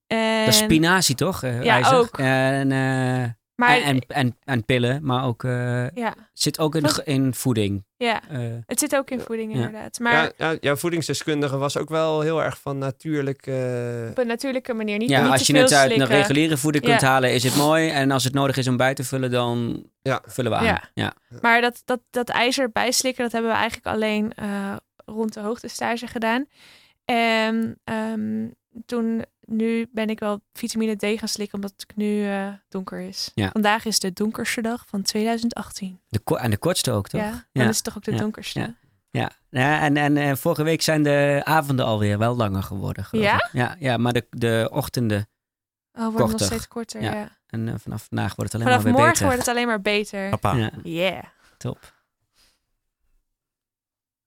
En, Dat is spinazie toch? Ja, ijzer? ook. En, eh, maar en, en, en pillen, maar ook eh, ja, zit ook in, Wat- in voeding. ja, Eh, het zit ook in voeding Ja. inderdaad. Maar Ja, ja, jouw voedingsdeskundige was ook wel heel erg van natuurlijk. eh, op een natuurlijke manier. Niet, ja, niet als je het uit een slikken. reguliere voeding kunt halen, is het mooi. En als het nodig is om bij te vullen, dan Ja. vullen we aan. Ja. Ja. Maar dat, dat, dat ijzer bijslikken, dat hebben we eigenlijk alleen eh, rond de hoogtestage gedaan. En ehm, toen, nu ben ik wel vitamine D gaan slikken, omdat het nu eh, donker is. Ja. Vandaag is de donkerste dag van 2018. De en de kortste ook, toch? Ja, dan Ja. is het toch ook de Ja. donkerste. Ja. Ja, ja en, en eh, vorige week zijn de avonden alweer wel langer geworden. Ja? ik. Ja, ja, maar de, de ochtenden Oh, wordt nog steeds korter. Ja. Ja. en eh, vanaf vandaag wordt het alleen Vanaf maar weer morgen beter. wordt het alleen maar beter. Papa, Ja, Yeah. top.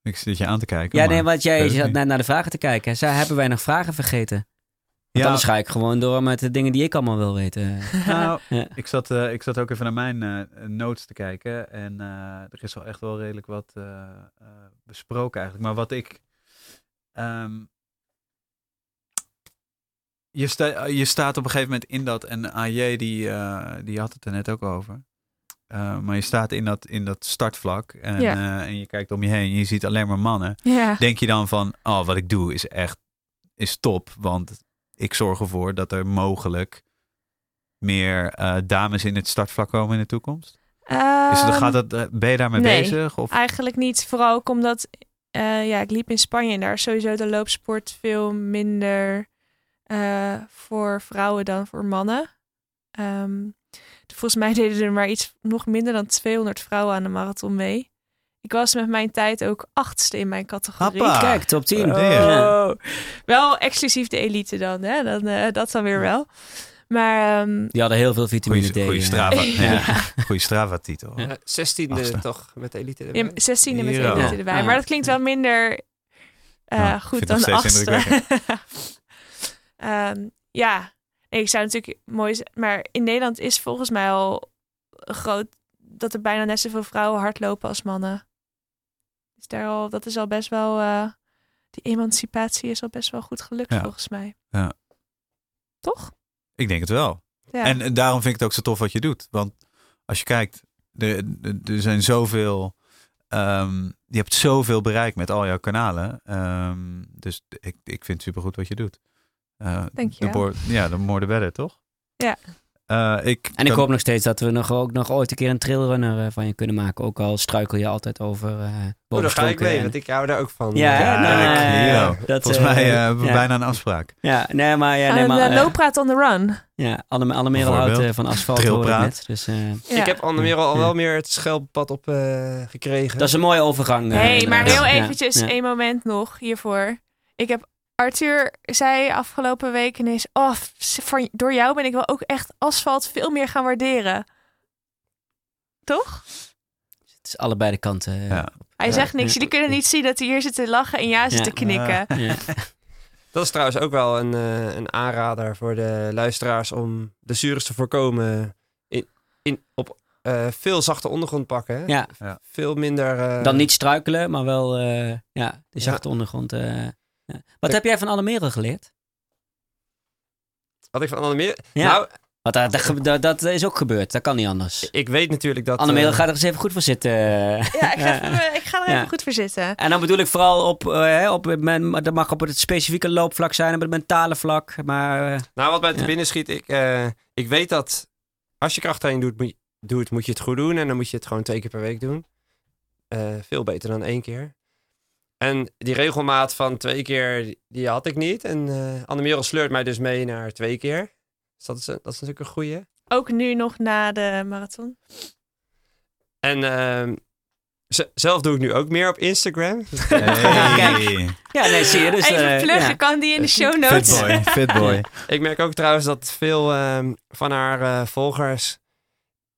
ik zit je aan te kijken. Ja, maar- nee, want jij zat net naar de vragen te kijken. Zij hebben wij nog vragen vergeten? Want Ja, anders ga ik gewoon door met de dingen die ik allemaal wil weten. nou, Ja. ik, zat, eh, ik zat ook even naar mijn eh, notes te kijken. En eh, er is wel echt wel redelijk wat besproken eigenlijk. Maar wat ik... ehm, je, sta, je staat op een gegeven moment in dat... En AJ die, eh, die had het er net ook over. Eh, maar je staat in dat, in dat startvlak. En, Ja. eh, en je kijkt om je heen. En je ziet alleen maar mannen. Ja. Denk je dan van... Oh, wat ik doe is echt... Is top. Want ik zorg ervoor dat er mogelijk meer eh, dames in het startvlak komen in de toekomst? Is het, Ehm, gaat dat, eh, ben je daarmee nee. bezig? Of? Eigenlijk niet. Vooral ook omdat eh, ja, ik liep in Spanje en daar is sowieso de loopsport veel minder voor vrouwen dan voor mannen. Ehm, volgens mij deden er maar iets nog minder dan 200 vrouwen aan de marathon mee. Ik was met mijn tijd ook achtste in mijn categorie. Hoppa. Kijk, top 10. Oh. Ja. Wel exclusief de elite dan, hè? Dan, eh, dat dan weer wel. Maar ehm, Die hadden heel veel vitamine D. Goeie, goeie ja. Strava, Ja. ja. goeie Strava-titel. Ja. eh, 16e Achtste. toch met de elite erbij. Ja, 16e met elite erbij. Ja. Maar dat klinkt wel minder eh, Ja, goed dan achtste. Ehm, ja, Nee, ik zou natuurlijk mooi zijn. Maar in Nederland is volgens mij al groot dat er bijna net zoveel vrouwen hardlopen als mannen. Daar al, dat is al best wel. eh, die emancipatie is al best wel goed gelukt Ja. volgens mij. Ja. Toch? Ik denk het wel. Ja. En, en daarom vind ik het ook zo tof wat je doet. Want als je kijkt, er, er- zijn zoveel ehm, je hebt zoveel bereik met al jouw kanalen. Ehm, dus ik, ik vind het supergoed wat je doet. Uh, Dank je de Ja, de more the better, toch? Ja. Eh, ik En ik kan- hoop nog steeds dat we nog, ook nog ooit een keer een trailrunner eh, van je kunnen maken. Ook al struikel je altijd over uh, Oh, daar ga ik mee, want ik hou daar ook van. Ja, Ja, nou, dat, Volgens mij hebben we ja. bijna een afspraak. Ja, nee, maar... Ja, nee, maar looppraat on the run. ja, Anne, Anne Merel houdt van asfalt, net. Dus, eh, Ja. Ik heb Anne Merel al Ja. wel meer het schelppad op eh, gekregen. dat is een mooie overgang. hey, maar heel Ja, eventjes ja. één moment nog hiervoor. Ik heb Arthur zei afgelopen week ineens... Oh, van, door jou ben ik wel ook echt asfalt veel meer gaan waarderen. Toch? Het is allebei de kanten. eh, Ja. Hij Ja. zegt niks. Jullie kunnen niet zien dat hij hier zit te lachen en ja zit Ja. te knikken. ja. Dat is trouwens ook wel een, eh, een aanrader voor de luisteraars om blessures te voorkomen. In, in, op eh, veel zachte ondergrond pakken. hè? Ja. Veel minder... eh, Dan niet struikelen, maar wel eh, ja, de zachte ondergrond. Ja. Wat heb jij van Anne Merel geleerd? Wat ik van Anne Merel... Ja. Nou, Want dat, dat, dat, dat is ook gebeurd. Dat kan niet anders. ik weet natuurlijk dat... Anne Merel eh, gaat er eens even goed voor zitten. Ja, ik ga, even, ik ga er Ja. even goed voor zitten. En dan bedoel ik vooral op, hè, op het men, dat mag op het specifieke loopvlak zijn, op het mentale vlak. Maar eh, Nou, wat mij te Ja. binnen schiet, ik, eh, ik weet dat als je krachttraining doet, moet doet, moet je het goed doen. En dan moet je het gewoon twee keer per week doen. Eh, veel beter dan één keer. En die regelmaat van twee keer, die- had ik niet. En eh Anne Merel sleurt mij dus mee naar twee keer. Dus dat is, een- dat is natuurlijk een goeie. Ook nu nog na de marathon. En ehm, zelf doe ik nu ook meer op Instagram. Hey. ja, nee, zie je. Dus, even eh, pluggen, ja. kan die in de show notes? boy, fit boy. Ik merk ook trouwens dat veel ehm, van haar eh, volgers,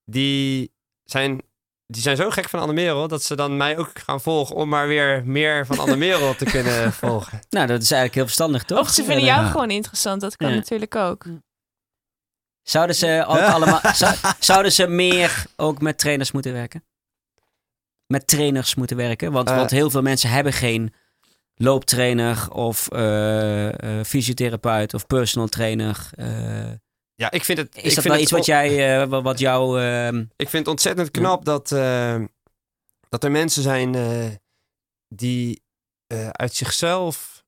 die zijn, die zijn zo gek van Anne Merel, dat ze dan mij ook gaan volgen om maar weer meer van Anne Merel te kunnen volgen. Nou, dat is eigenlijk heel verstandig, toch? Of ze vinden jou Ja. gewoon interessant. Dat kan Ja. natuurlijk ook. Zouden ze ook allemaal... zou- zouden ze meer ook met trainers moeten werken? Met trainers moeten werken? Want, Eh. want heel veel mensen hebben geen looptrainer of eh, eh, fysiotherapeut of personal trainer. Ja, ik vind het. is ik dat vind wel het iets wat jij, eh, wat- jou... ehm, Ik vind het ontzettend knap dat, eh, dat er mensen zijn eh, die eh, uit zichzelf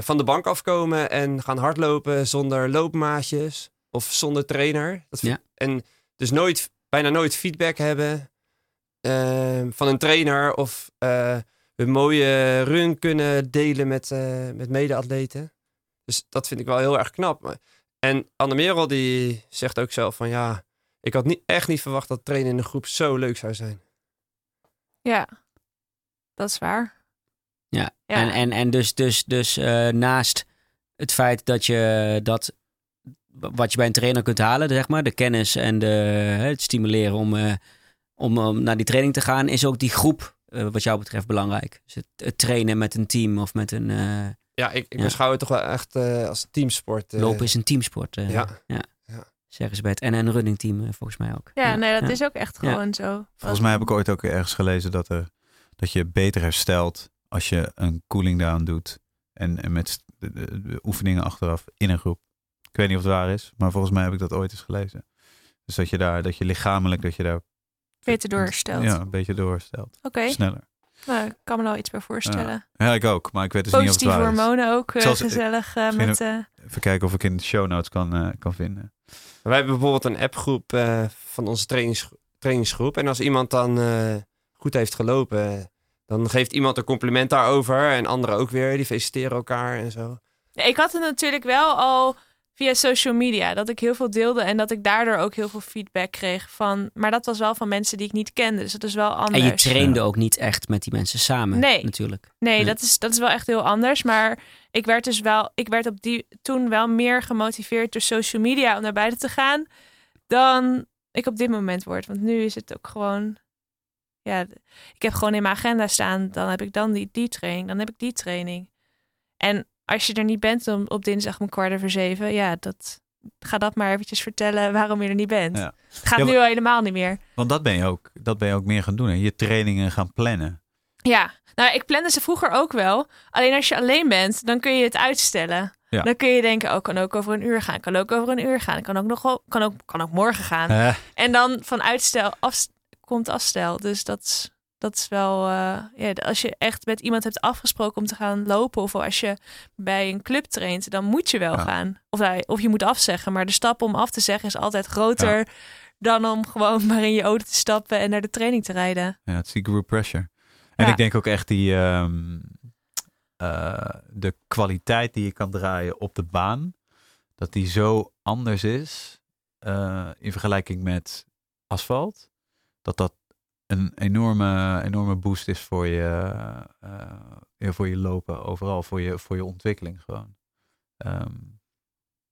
van de bank afkomen en gaan hardlopen zonder loopmaatjes of zonder trainer. Dat vind- En dus nooit, bijna nooit feedback hebben eh, van een trainer of een mooie run kunnen delen met, met mede-atleten. Dus dat vind ik wel heel erg knap. Maar- En Anne Merel die zegt ook zelf van ja, ik had niet, echt niet verwacht dat trainen in de groep zo leuk zou zijn. Ja, dat is waar. Ja, Ja. En, en, en dus, dus, dus eh, naast het feit dat je dat wat je bij een trainer kunt halen, zeg maar, de kennis en de, hè, het stimuleren om, eh, om, om naar die training te gaan, is ook die groep eh, wat jou betreft belangrijk. Dus het, het trainen met een team of met een eh, Ja, ik, ik Ja. beschouw het toch wel echt eh, als teamsport. eh. lopen is een teamsport. eh, Ja. Zeggen ze bij het en een running team volgens mij ook. Ja, nee, dat ja. is ook echt Ja. gewoon zo. Volgens mij heb ik ooit ook ergens gelezen dat, er, dat je beter herstelt als je een cooling down doet. En, en met de, de- de oefeningen achteraf in een groep. Ik weet niet of het waar is, maar volgens mij heb ik dat ooit eens gelezen. Dus dat je daar, dat je lichamelijk, dat je daar Beter doorhersteld. Ja, een beetje doorherstelt. Oké, Sneller. Nou, ik kan me wel iets bij voorstellen. Ja, ik ook, maar ik weet dus niet of het Positieve hormonen ook eh, Zoals- gezellig eh, vind met... eh, Even kijken of ik in de show notes kan, eh, kan vinden. Wij hebben bijvoorbeeld een appgroep eh, van onze trainings, trainingsgroep. En als iemand dan eh, goed heeft gelopen, dan geeft iemand een compliment daarover. En anderen ook weer, die feliciteren elkaar en zo. Nee, Ik had het natuurlijk wel al via social media. Dat ik heel veel deelde en dat ik daardoor ook heel veel feedback kreeg van... Maar dat was wel van mensen die ik niet kende. Dus dat is wel anders. En je trainde Ja. ook niet echt met die mensen samen, Nee. natuurlijk. Nee, Nee. Dat, is, dat is wel echt heel anders. Maar ik werd dus wel, ik werd op die toen wel meer gemotiveerd door social media om naar buiten te gaan dan ik op dit moment word. Want nu is het ook gewoon, ja, ik heb gewoon in mijn agenda staan. Dan heb ik dan die, die training, dan heb ik die training. En als je er niet bent om, op dinsdag om kwart over zeven, ja, dat ga dat maar eventjes vertellen waarom je er niet bent. Ja. Het gaat Ja, nu al helemaal niet meer. Want dat ben je ook. Dat ben je ook meer gaan doen. Hè? Je trainingen gaan plannen. Ja, nou, ik plande ze vroeger ook wel. Alleen als je alleen bent, dan kun je het uitstellen. Ja. Dan kun je denken, oh, kan ook over een uur gaan. Kan ook over een uur gaan. Kan ook nog kan ook, kan ook morgen gaan. Eh, En dan van uitstel af, komt afstel. Dus dat is, Dat is wel, eh, ja, als je echt met iemand hebt afgesproken om te gaan lopen, of als je bij een club traint, dan moet je wel Ja. gaan. Of, of je moet afzeggen. Maar de stap om af te zeggen is altijd groter dan om gewoon maar in je auto te stappen en naar de training te rijden. Ja, het is die group pressure. En ik denk ook echt die ehm, eh, de kwaliteit die je kan draaien op de baan, dat die zo anders is eh, in vergelijking met asfalt, dat dat een enorme, enorme boost is voor je, eh, ja, voor je lopen overal, voor je, voor je ontwikkeling gewoon. Ehm,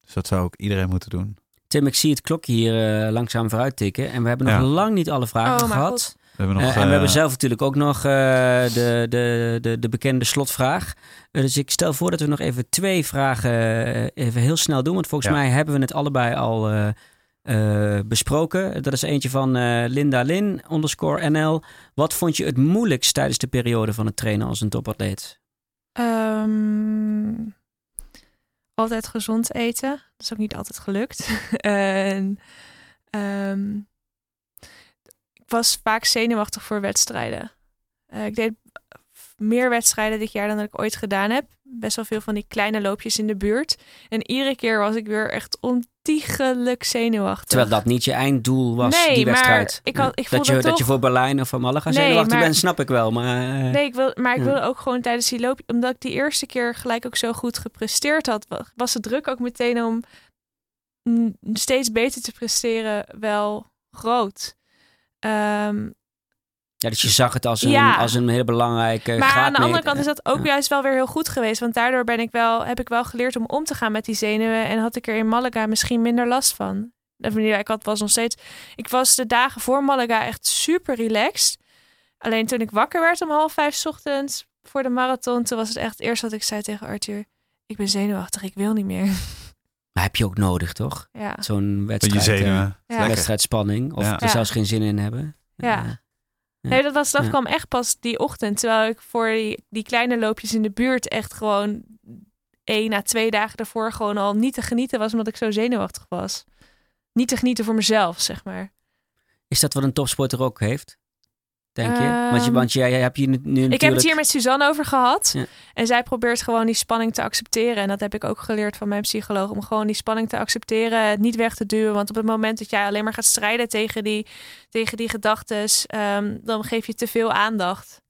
dus dat zou ook iedereen moeten doen. Tim, ik zie het klokje hier eh, langzaam vooruit tikken. En we hebben nog Ja. lang niet alle vragen Oh, gehad. We hebben nog, en we hebben zelf natuurlijk ook nog eh, de, de, de, de bekende slotvraag. Dus ik stel voor dat we nog even twee vragen even heel snel doen. Want volgens Ja. mij hebben we het allebei al eh, besproken. Dat is eentje van eh, Linda Lin, underscore NL. Wat vond je het moeilijkst tijdens de periode van het trainen als een topatleet? Ehm, altijd gezond eten. Dat is ook niet altijd gelukt. en, ehm, ik was vaak zenuwachtig voor wedstrijden. Eh, ik deed meer wedstrijden dit jaar dan dat ik ooit gedaan heb. Best wel veel van die kleine loopjes in de buurt. En iedere keer was ik weer echt ontiegelijk zenuwachtig. Terwijl dat niet je einddoel was, Nee, die maar wedstrijd. ik had- ik dat, je, dat je toch- voor Berlijn of voor Malaga Nee, zenuwachtig maar- bent, snap ik wel. Maar, eh, Nee, ik wil, maar ik Ja. wilde ook gewoon tijdens die loop, omdat ik die eerste keer gelijk ook zo goed gepresteerd had, wa- was de druk ook meteen om steeds beter te presteren wel groot. Ehm, Ja, dus je zag het als een, Ja. als een hele belangrijke maar aan de andere kant is dat ook Ja. juist wel weer heel goed geweest, want daardoor ben ik wel, heb ik wel geleerd om om te gaan met die zenuwen en had ik er in Malaga misschien minder last van. Ik had was nog steeds. Ik was de dagen voor Malaga echt super relaxed. Alleen toen ik wakker werd om half vijf 's ochtends voor de marathon, toen was het echt het eerste wat ik zei tegen Arthur. Ik ben zenuwachtig, ik wil niet meer. Maar heb je ook nodig, toch? Ja, Zo'n wedstrijd. eh, zenuwen. Ja. Wedstrijdspanning. Of Ja. er Ja. zelfs geen zin in hebben. Ja. Nee, dat, was, dat kwam echt pas die ochtend. Terwijl ik voor die, die kleine loopjes in de buurt echt gewoon één à twee dagen daarvoor gewoon al niet te genieten was, omdat ik zo zenuwachtig was. Niet te genieten voor mezelf, zeg maar. Is dat wat een topsporter ook heeft? Denk je? want, je Ehm, want jij, jij hebt hier nu natuurlijk... Ik heb het hier met Suzanne over gehad. Ja. En zij probeert gewoon die spanning te accepteren. En dat heb ik ook geleerd van mijn psycholoog. Om gewoon die spanning te accepteren. Het niet weg te duwen. Want op het moment dat jij alleen maar gaat strijden tegen die, tegen die gedachten. dan geef je te veel aandacht.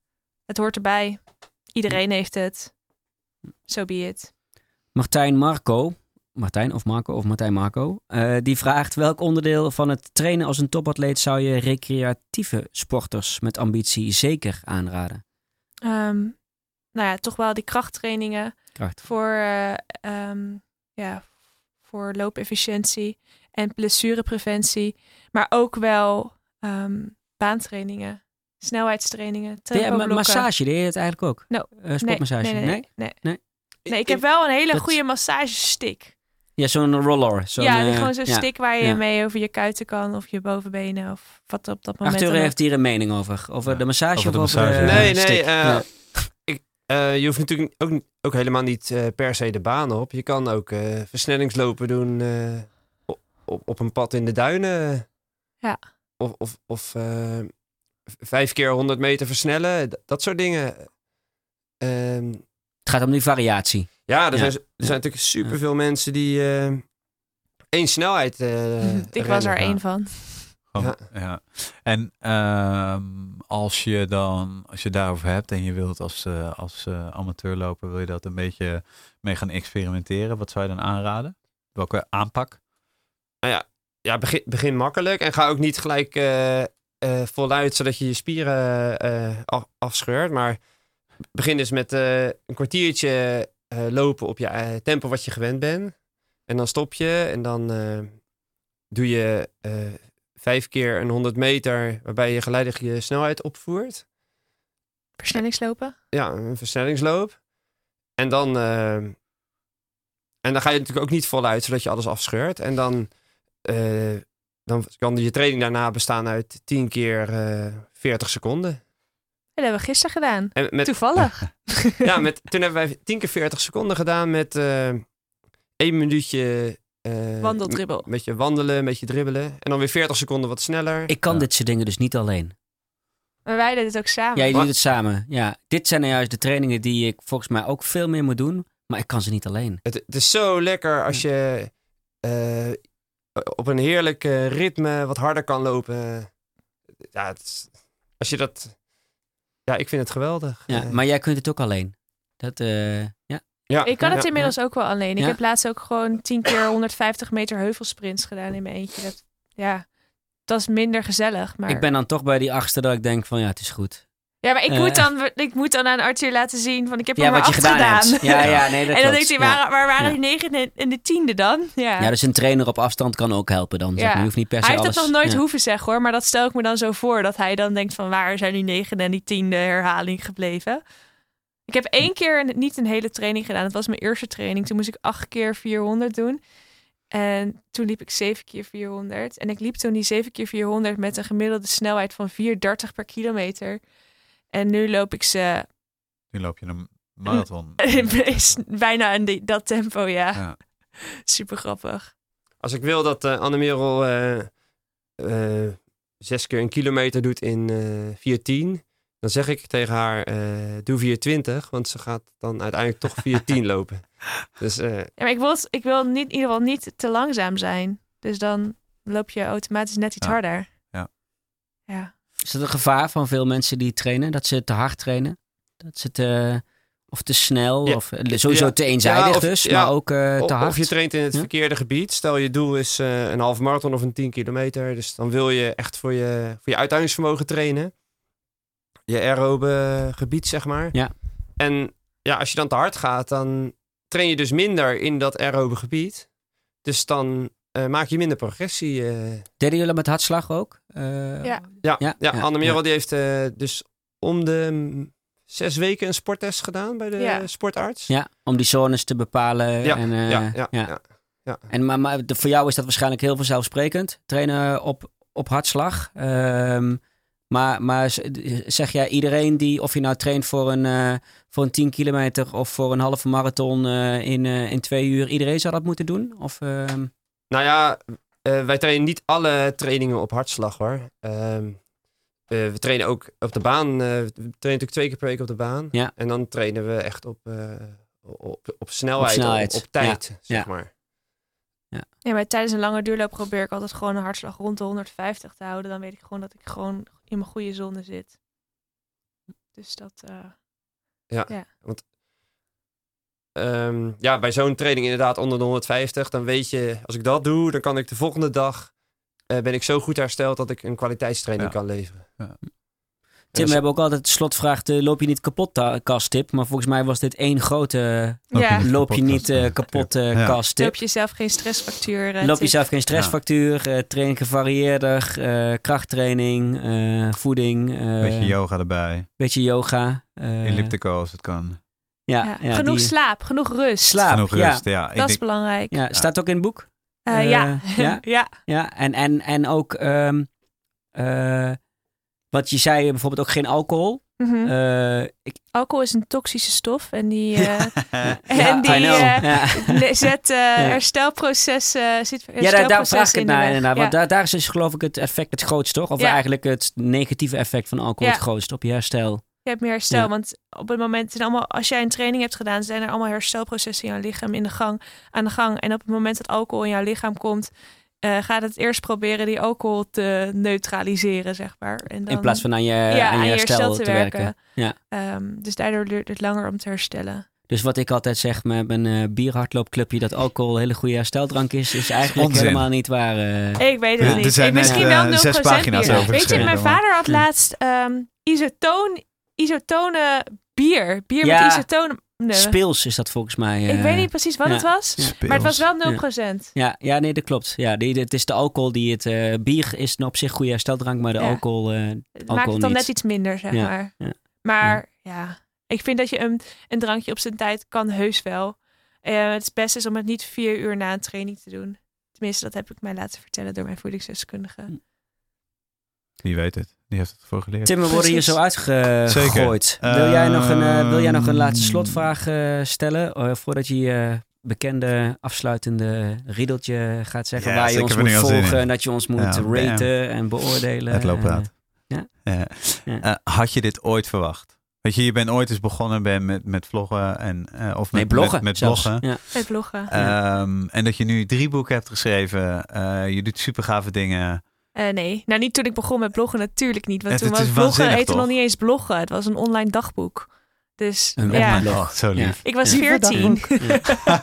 Het hoort erbij. Iedereen heeft het. So be it. Martijn Marco, Martijn of Marco of Martijn Marco, eh, die vraagt welk onderdeel van het trainen als een topatleet zou je recreatieve sporters met ambitie zeker aanraden? Ehm, nou ja, toch wel die krachttrainingen. Kracht. voor, eh, ehm, ja, voor loopefficiëntie en blessurepreventie. Maar ook wel ehm, baantrainingen, snelheidstrainingen, tempoblokken. massage, deed je het eigenlijk ook? No. Eh, sportmassage? Nee, nee, nee. nee, Nee? Nee, ik heb wel een hele goede massagestick. Ja, zo'n roller. Zo'n, ja, die eh, gewoon zo'n ja. stick waar je ja. mee over je kuiten kan of je bovenbenen of wat op dat moment. Arthur heeft hier een mening over. Over Ja, de massage over de of over massage. de Nee, nee. eh, Ja. ik, eh, je hoeft natuurlijk ook, ook helemaal niet eh, per se de baan op. Je kan ook eh, versnellingslopen doen eh, op, op, op een pad in de duinen. Ja. Of, of, of eh, vijf keer 100 meter versnellen. Dat soort dingen. Ehm, Het gaat om die variatie. Ja, er, Ja. Zijn, er zijn natuurlijk superveel mensen die eh, één snelheid eh ik was er één van. Ja. En ehm, als je dan, als je daarover hebt en je wilt als, eh, als eh, amateurloper, wil je dat een beetje mee gaan experimenteren. Wat zou je dan aanraden? Welke aanpak? ja, begin, begin makkelijk en ga ook niet gelijk eh, eh, voluit zodat je je spieren eh, af, afscheurt. Maar begin dus met eh, een kwartiertje eh, lopen op je eh, tempo wat je gewend bent. En dan stop je en dan eh, doe je vijf keer een 100 meter waarbij je geleidelijk je snelheid opvoert. Versnellingslopen. Ja, een versnellingsloop. En dan, en dan ga je natuurlijk ook niet voluit zodat je alles afscheurt. En dan, dan kan je training daarna bestaan uit 10 keer eh 40 seconden. Dat hebben we gisteren gedaan. En met, Toevallig. ja, met, toen hebben wij 10 keer 40 seconden gedaan met eh één minuutje. eh, Wandeldribbel. Een beetje wandelen, een beetje dribbelen. En dan weer 40 seconden wat sneller. Ik kan Ja. dit soort dingen dus niet alleen. Maar wij deden het ook samen. Ja, je doet het samen. Ja, dit zijn nou juist de trainingen die ik volgens mij ook veel meer moet doen. Maar ik kan ze niet alleen. Het, het is zo lekker als je eh, op een heerlijk ritme wat harder kan lopen. Ja, het is- als je dat... Ja, ik vind het geweldig. Ja, Eh, maar jij kunt het ook alleen. Dat, eh, ja. ja, Ik kan ja, het inmiddels ook wel alleen. Ik Ja. heb laatst ook gewoon 10 keer 150 meter heuvelsprints gedaan in mijn eentje. Dat, ja, dat is minder gezellig. Maar... Ik ben dan toch bij die achtste dat ik denk van ja, het is goed. Ja, maar ik, Eh. moet dan, ik moet dan aan Arthur laten zien van ik heb Ja, er maar acht gedaan. Ja, ja, nee, dat en dan denkt hij, waar, waar waren die negen en- de tiende dan? Ja. Ja, dus een trainer op afstand kan ook helpen dan. Zeg Ja. maar. Je hoeft niet per se hij heeft alles... dat nog nooit hoeven zeggen hoor, maar dat stel ik me dan zo voor. Dat hij dan denkt van waar zijn die negen en die tiende herhaling gebleven. Ik heb één keer een- niet een hele training gedaan. Dat was mijn eerste training. Toen moest ik acht keer 400 doen. En toen liep ik 7 keer 400. En ik liep toen die 7 keer 400 met een gemiddelde snelheid van 4,30 per kilometer. En nu loop ik ze Nu loop je een marathon. is bijna in die, dat tempo, ja. Ja. Super grappig. Als ik wil dat uh, Annemerel eh, eh, zes keer een kilometer doet in eh 4.10, dan zeg ik tegen haar, eh, doe 4.20, want ze gaat dan uiteindelijk toch 4.10 lopen. Dus eh, Ja, maar ik wil, het- ik wil niet, in ieder geval niet te langzaam zijn. Dus dan loop je automatisch net iets Ja. harder. Ja. Ja. Is dat een gevaar van veel mensen die trainen? Dat ze te hard trainen? Dat ze te... Of te snel? Ja. Of eh, sowieso Ja. te eenzijdig of- dus, maar ook of, te hard. of je traint in het verkeerde gebied. Stel je doel is eh, een half marathon of een 10 kilometer. Dus dan wil je echt voor je, voor je uithoudingsvermogen trainen. Je aerobe gebied, zeg maar. Ja. En ja, als je dan te hard gaat, dan train je dus minder in dat aerobe gebied. Dus dan eh, maak je minder progressie. eh. Deden jullie met hartslag ook? Eh, Ja. Ja, Ja, ja, ja, Anne Merel ja. die heeft eh, dus om de zes weken een sporttest gedaan bij de Ja. sportarts. Ja, om die zones te bepalen. Ja, en, eh, ja, ja, ja. ja. En, maar maar de- voor jou is dat waarschijnlijk heel vanzelfsprekend. Trainen op, op hartslag. Ehm, maar, maar zeg jij iedereen die, of je nou traint voor een, eh, voor een 10 kilometer of voor een halve marathon eh, in, eh, in twee uur, iedereen zou dat moeten doen? Of, ehm, Nou ja, eh, wij trainen niet alle trainingen op hartslag hoor. Ehm, eh, we trainen ook op de baan. eh, we trainen natuurlijk twee keer per week op de baan. Ja. En dan trainen we echt op, eh, op, op snelheid, Op op, snelheid, op tijd, zeg ja. maar. ja, maar tijdens een lange duurloop probeer ik altijd gewoon een hartslag rond de 150 te houden. Dan weet ik gewoon dat ik gewoon in mijn goede zone zit. Dus dat... eh, Ehm, ja, bij zo'n training inderdaad onder de 150. Dan weet je, als ik dat doe, dan kan ik de volgende dag... eh, ben ik zo goed hersteld dat ik een kwaliteitstraining Ja. kan leveren. Ja. Tim, we hebben ook altijd de slotvraag, de loop je niet kapot ta- kasttip. Maar volgens mij was dit één grote Loop je ja, niet- loop je niet Kapot, eh, kapot eh, Ja. kasttip. loop je zelf geen stressfactuur. eh, Loop je tip. zelf geen stressfactuur, eh train gevarieerder, eh, krachttraining, eh, voeding, eh Beetje yoga erbij. beetje yoga. eh, Elliptico als het kan. Ja, Ja, ja, genoeg die- slaap, genoeg rust. Slaap, Genoeg ja. rust. Ja, Dat is belangrijk. Ja, staat ook in het boek. Eh, Eh, ja. ja? ja. Ja, en, en, en ook, ehm eh, wat je zei, bijvoorbeeld ook geen alcohol. Mhm. Eh, ik, Alcohol is een toxische stof en die, eh, ja, en die ja. zet eh, herstelprocessen, zit Ja, daar, daar vraag ik het naar inderdaad. Want Ja. daar, daar is dus geloof ik het effect het grootst, toch? Of Ja. eigenlijk het negatieve effect van alcohol Ja. het grootst op je herstel. Hebt meer herstel, Ja. want op het moment zijn allemaal, als jij een training hebt gedaan, zijn er allemaal herstelprocessen in jouw lichaam in de gang, aan de gang. En op het moment dat alcohol in jouw lichaam komt, eh, gaat het eerst proberen die alcohol te neutraliseren, zeg maar. En dan, In plaats van aan je, ja, aan je herstel, te werken. Ja. Ehm, dus daardoor duurt het langer om te herstellen. Dus wat ik altijd zeg met mijn eh bierhardloopclubje, dat alcohol een hele goede hersteldrank is, is eigenlijk Onzin. helemaal niet waar. eh. Ik weet het Ja, niet. er zijn Ik- misschien wel 0% zes pagina's bier. over Weet je, mijn vader had laatst ehm isotoon, isotone bier. Bier Ja. met isotonen. Nee. Speels is dat volgens mij. Ik eh. weet niet precies wat ja. het was. Maar het was wel Ja. 0%. Ja, ja, nee, dat klopt. Ja, die, het is de alcohol die het... eh, bier is op zich goede hersteldrank, maar de Ja. alcohol... eh, Het maakt Alcohol het dan niet. net iets minder, zeg Ja, maar. ja. Maar ja. ik vind dat je een, een drankje op zijn tijd kan heus wel. Eh, het beste is om het niet vier uur na een training te doen. Tenminste, dat heb ik mij laten vertellen door mijn voedingsdeskundige. Wie weet het. Die heeft het voor geleerd. Tim, we worden hier zo uitgegooid. Wil, jij nog een, eh, wil jij nog een laatste Ehm, slotvraag eh, stellen? eh, voordat je je bekende afsluitende riedeltje gaat zeggen. Ja, waar je ons moet volgen en dat je ons moet Ja, bam. raten en beoordeelen. Het. Ja. Eh, Ja. eh, had je dit ooit verwacht? Weet je, je bent ooit eens begonnen ben met, met vloggen en eh, of Nee, met, bloggen. met, bloggen. Ja. Met bloggen. Ehm, en dat je nu drie boeken hebt geschreven. eh, je doet super gave dingen. Eh, nee, nou niet toen ik begon met bloggen, natuurlijk niet. Want Het- toen het was bloggen heette nog niet eens bloggen. Het was een online dagboek. Dus Een ja, online Oh, zo Ja. lief. ik was. 14. Ja.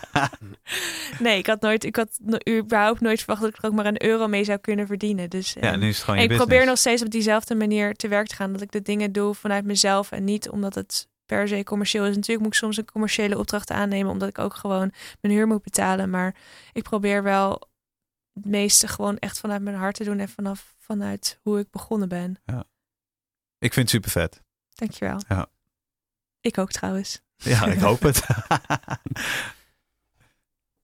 nee, ik had nooit, ik had überhaupt nooit verwacht dat ik er ook maar een euro mee zou kunnen verdienen. Dus Ja, eh, nu is het gewoon en je ik probeer nog steeds op diezelfde manier te werk te gaan. Dat ik de dingen doe vanuit mezelf en niet omdat het per se commercieel is. Natuurlijk moet ik soms een commerciële opdracht aannemen, omdat ik ook gewoon mijn huur moet betalen. Maar ik probeer wel het meeste gewoon echt vanuit mijn hart te doen en vanaf vanuit hoe ik begonnen ben. Ik vind het super vet. Dankjewel. Ja. Ik ook trouwens. Ja, ik hoop het.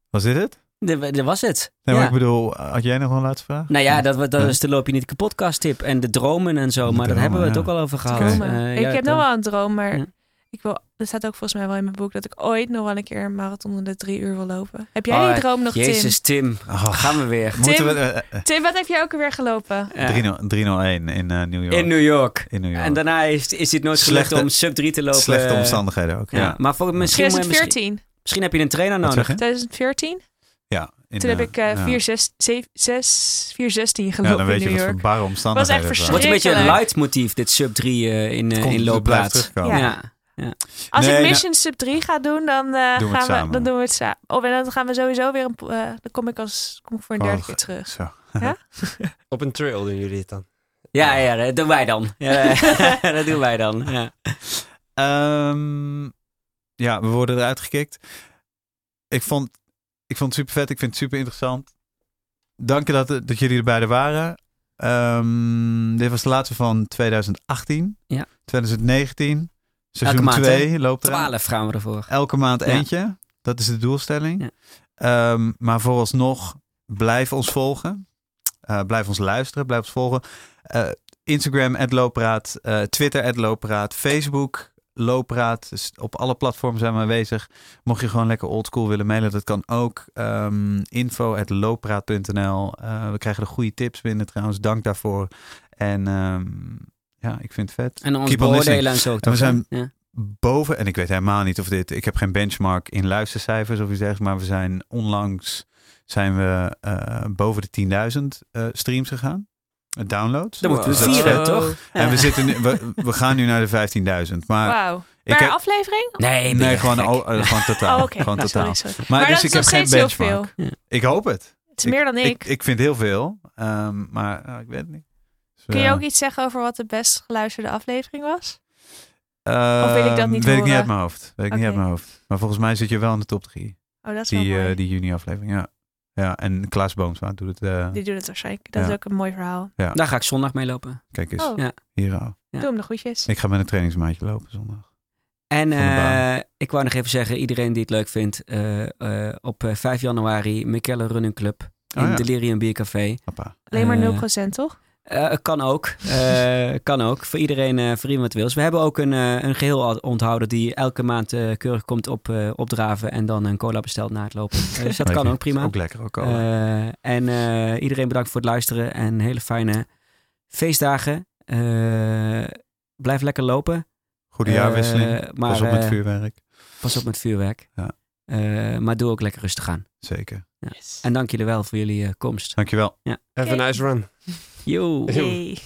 Was dit het? Dat was het. Nee, maar Ja. ik bedoel, had jij nog een laatste vraag? Nou ja, dat, dat Ja. is de Loop je niet podcast tip. En de dromen en zo. De Maar daar hebben we het ja. ook al over gehad. Eh, ik ja, heb dan- nog wel een droom, maar Ja. Ik wil, dat staat ook volgens mij wel in mijn boek, dat ik ooit nog wel een keer een marathon onder de drie uur wil lopen. Heb jij Oh, die droom nog, Jezus, Tim. Oh, Gaan we weer. moeten we... eh, eh, Tim? Tim, wat heb jij ook alweer gelopen? Ja. 301 301 in eh, New York. In New York. In New York. En daarna is, is dit nooit gelukt Slechte- om sub 3 te lopen. Slechte Eh, omstandigheden ook. Ja, Ja. Maar voor, misschien, misschien, 2014. misschien heb je een trainer Wat nodig. zeg je? 2014? ja in, Toen heb eh, ik eh ja. 4, 6, 7, 6, 4, 16 Ja, gelopen dan weet in je New wat York. voor barre omstandigheden echt het waren. Wordt een beetje een leidmotief, dit sub 3 eh, in, eh, in loopplaats. terugkomen. Ja. Als Nee, ik nou- Mission Sub 3 ga doen, dan, eh, Doen we het gaan we, samen. dan doen we het samen. Oh, en dan gaan we sowieso weer een... eh, dan kom ik, als, kom ik voor een derde Oh, keer terug. Zo. Op een trail doen jullie het dan. Ja, ja, dat doen wij dan. Ja, dat doen wij dan. Ja. Ehm, ja, we worden eruit gekikt. Ik vond, ik vond het super vet. Ik vind het super interessant. Dank je dat, dat jullie er beide waren. Ehm, dit was de laatste van 2018. Ja. 2019. Seizoen maand, 2 loopt eraan. 12 gaan we ervoor. Elke maand Ja. eentje. Dat is de doelstelling. Ja. Ehm, maar vooralsnog, blijf ons volgen. Eh, blijf ons luisteren. Blijf ons volgen. Eh, Instagram, Loopraad. eh, Twitter, Loopraad. Facebook, Loopraad. Dus op alle platformen zijn we aanwezig. Mocht je gewoon lekker oldschool willen mailen, dat kan ook. Ehm info loopraad.nl. We krijgen er goede tips binnen trouwens. Dank daarvoor. En ehm, ja, ik vind het vet. En ons Keep beoordelen en zo. we toch, zijn-? Ja. boven, en ik weet helemaal niet of dit, ik heb geen benchmark in luistercijfers of iets dergelijks, maar we zijn onlangs zijn we eh, boven de 10.000 eh, streams gegaan. Eh, Downloads. Dan moeten we Dus dat vieren, vet. toch? En we, zitten nu, we, we gaan nu naar de 15.000. Maar Wauw. ik Per heb, aflevering? Nee, nee, gewoon, gewoon totaal. Oh, oké. Gewoon Nou, totaal. sorry, sorry. Maar, Maar dus dat ik is heb geen benchmark. Ik hoop het. Het is meer dan ik. Ik, ik vind heel veel, ehm, maar eh, ik weet het niet. Kun je ook iets zeggen over wat de best geluisterde aflevering was? ehm, of wil ik dat niet Weet ik niet uit mijn hoofd. Weet ik niet uit mijn hoofd. Maar volgens mij zit je wel in de top 3. Oh, dat is wel Die, mooi. eh, die juni-aflevering, ja. Ja, en Klaas Boomsma doet het. eh, Die doet het waarschijnlijk. Dat Ja. is ook een mooi verhaal. Daar ga ik zondag mee lopen. kijk eens, Oh, Ja. hier al. Ja. doe hem de groetjes. Ik ga met een trainingsmaatje lopen zondag. En eh, ik wou nog even zeggen, iedereen die het leuk vindt, eh, eh, op eh, 5 januari Michelle Running Club in Oh ja. Delirium Biercafé. Papa. Alleen maar Eh, 0%, toch? Eh, kan ook. Eh, kan ook. Voor iedereen, eh voor iemand wat wil. Dus we hebben ook een, eh, een geheel onthouden die elke maand eh, keurig komt op, eh, opdraven en dan een cola bestelt na het lopen. Dus dat kan ook prima. Ook lekker ook al. Eh, en eh, iedereen bedankt voor het luisteren en hele fijne feestdagen. Eh, blijf lekker lopen. Goede jaarwisseling. Maar Pas op met vuurwerk. pas op met vuurwerk. Ja. Eh, maar doe ook lekker rustig aan. Zeker. En dank jullie wel voor jullie eh, komst. Dankjewel. Have Oké. a nice run. 哟喂。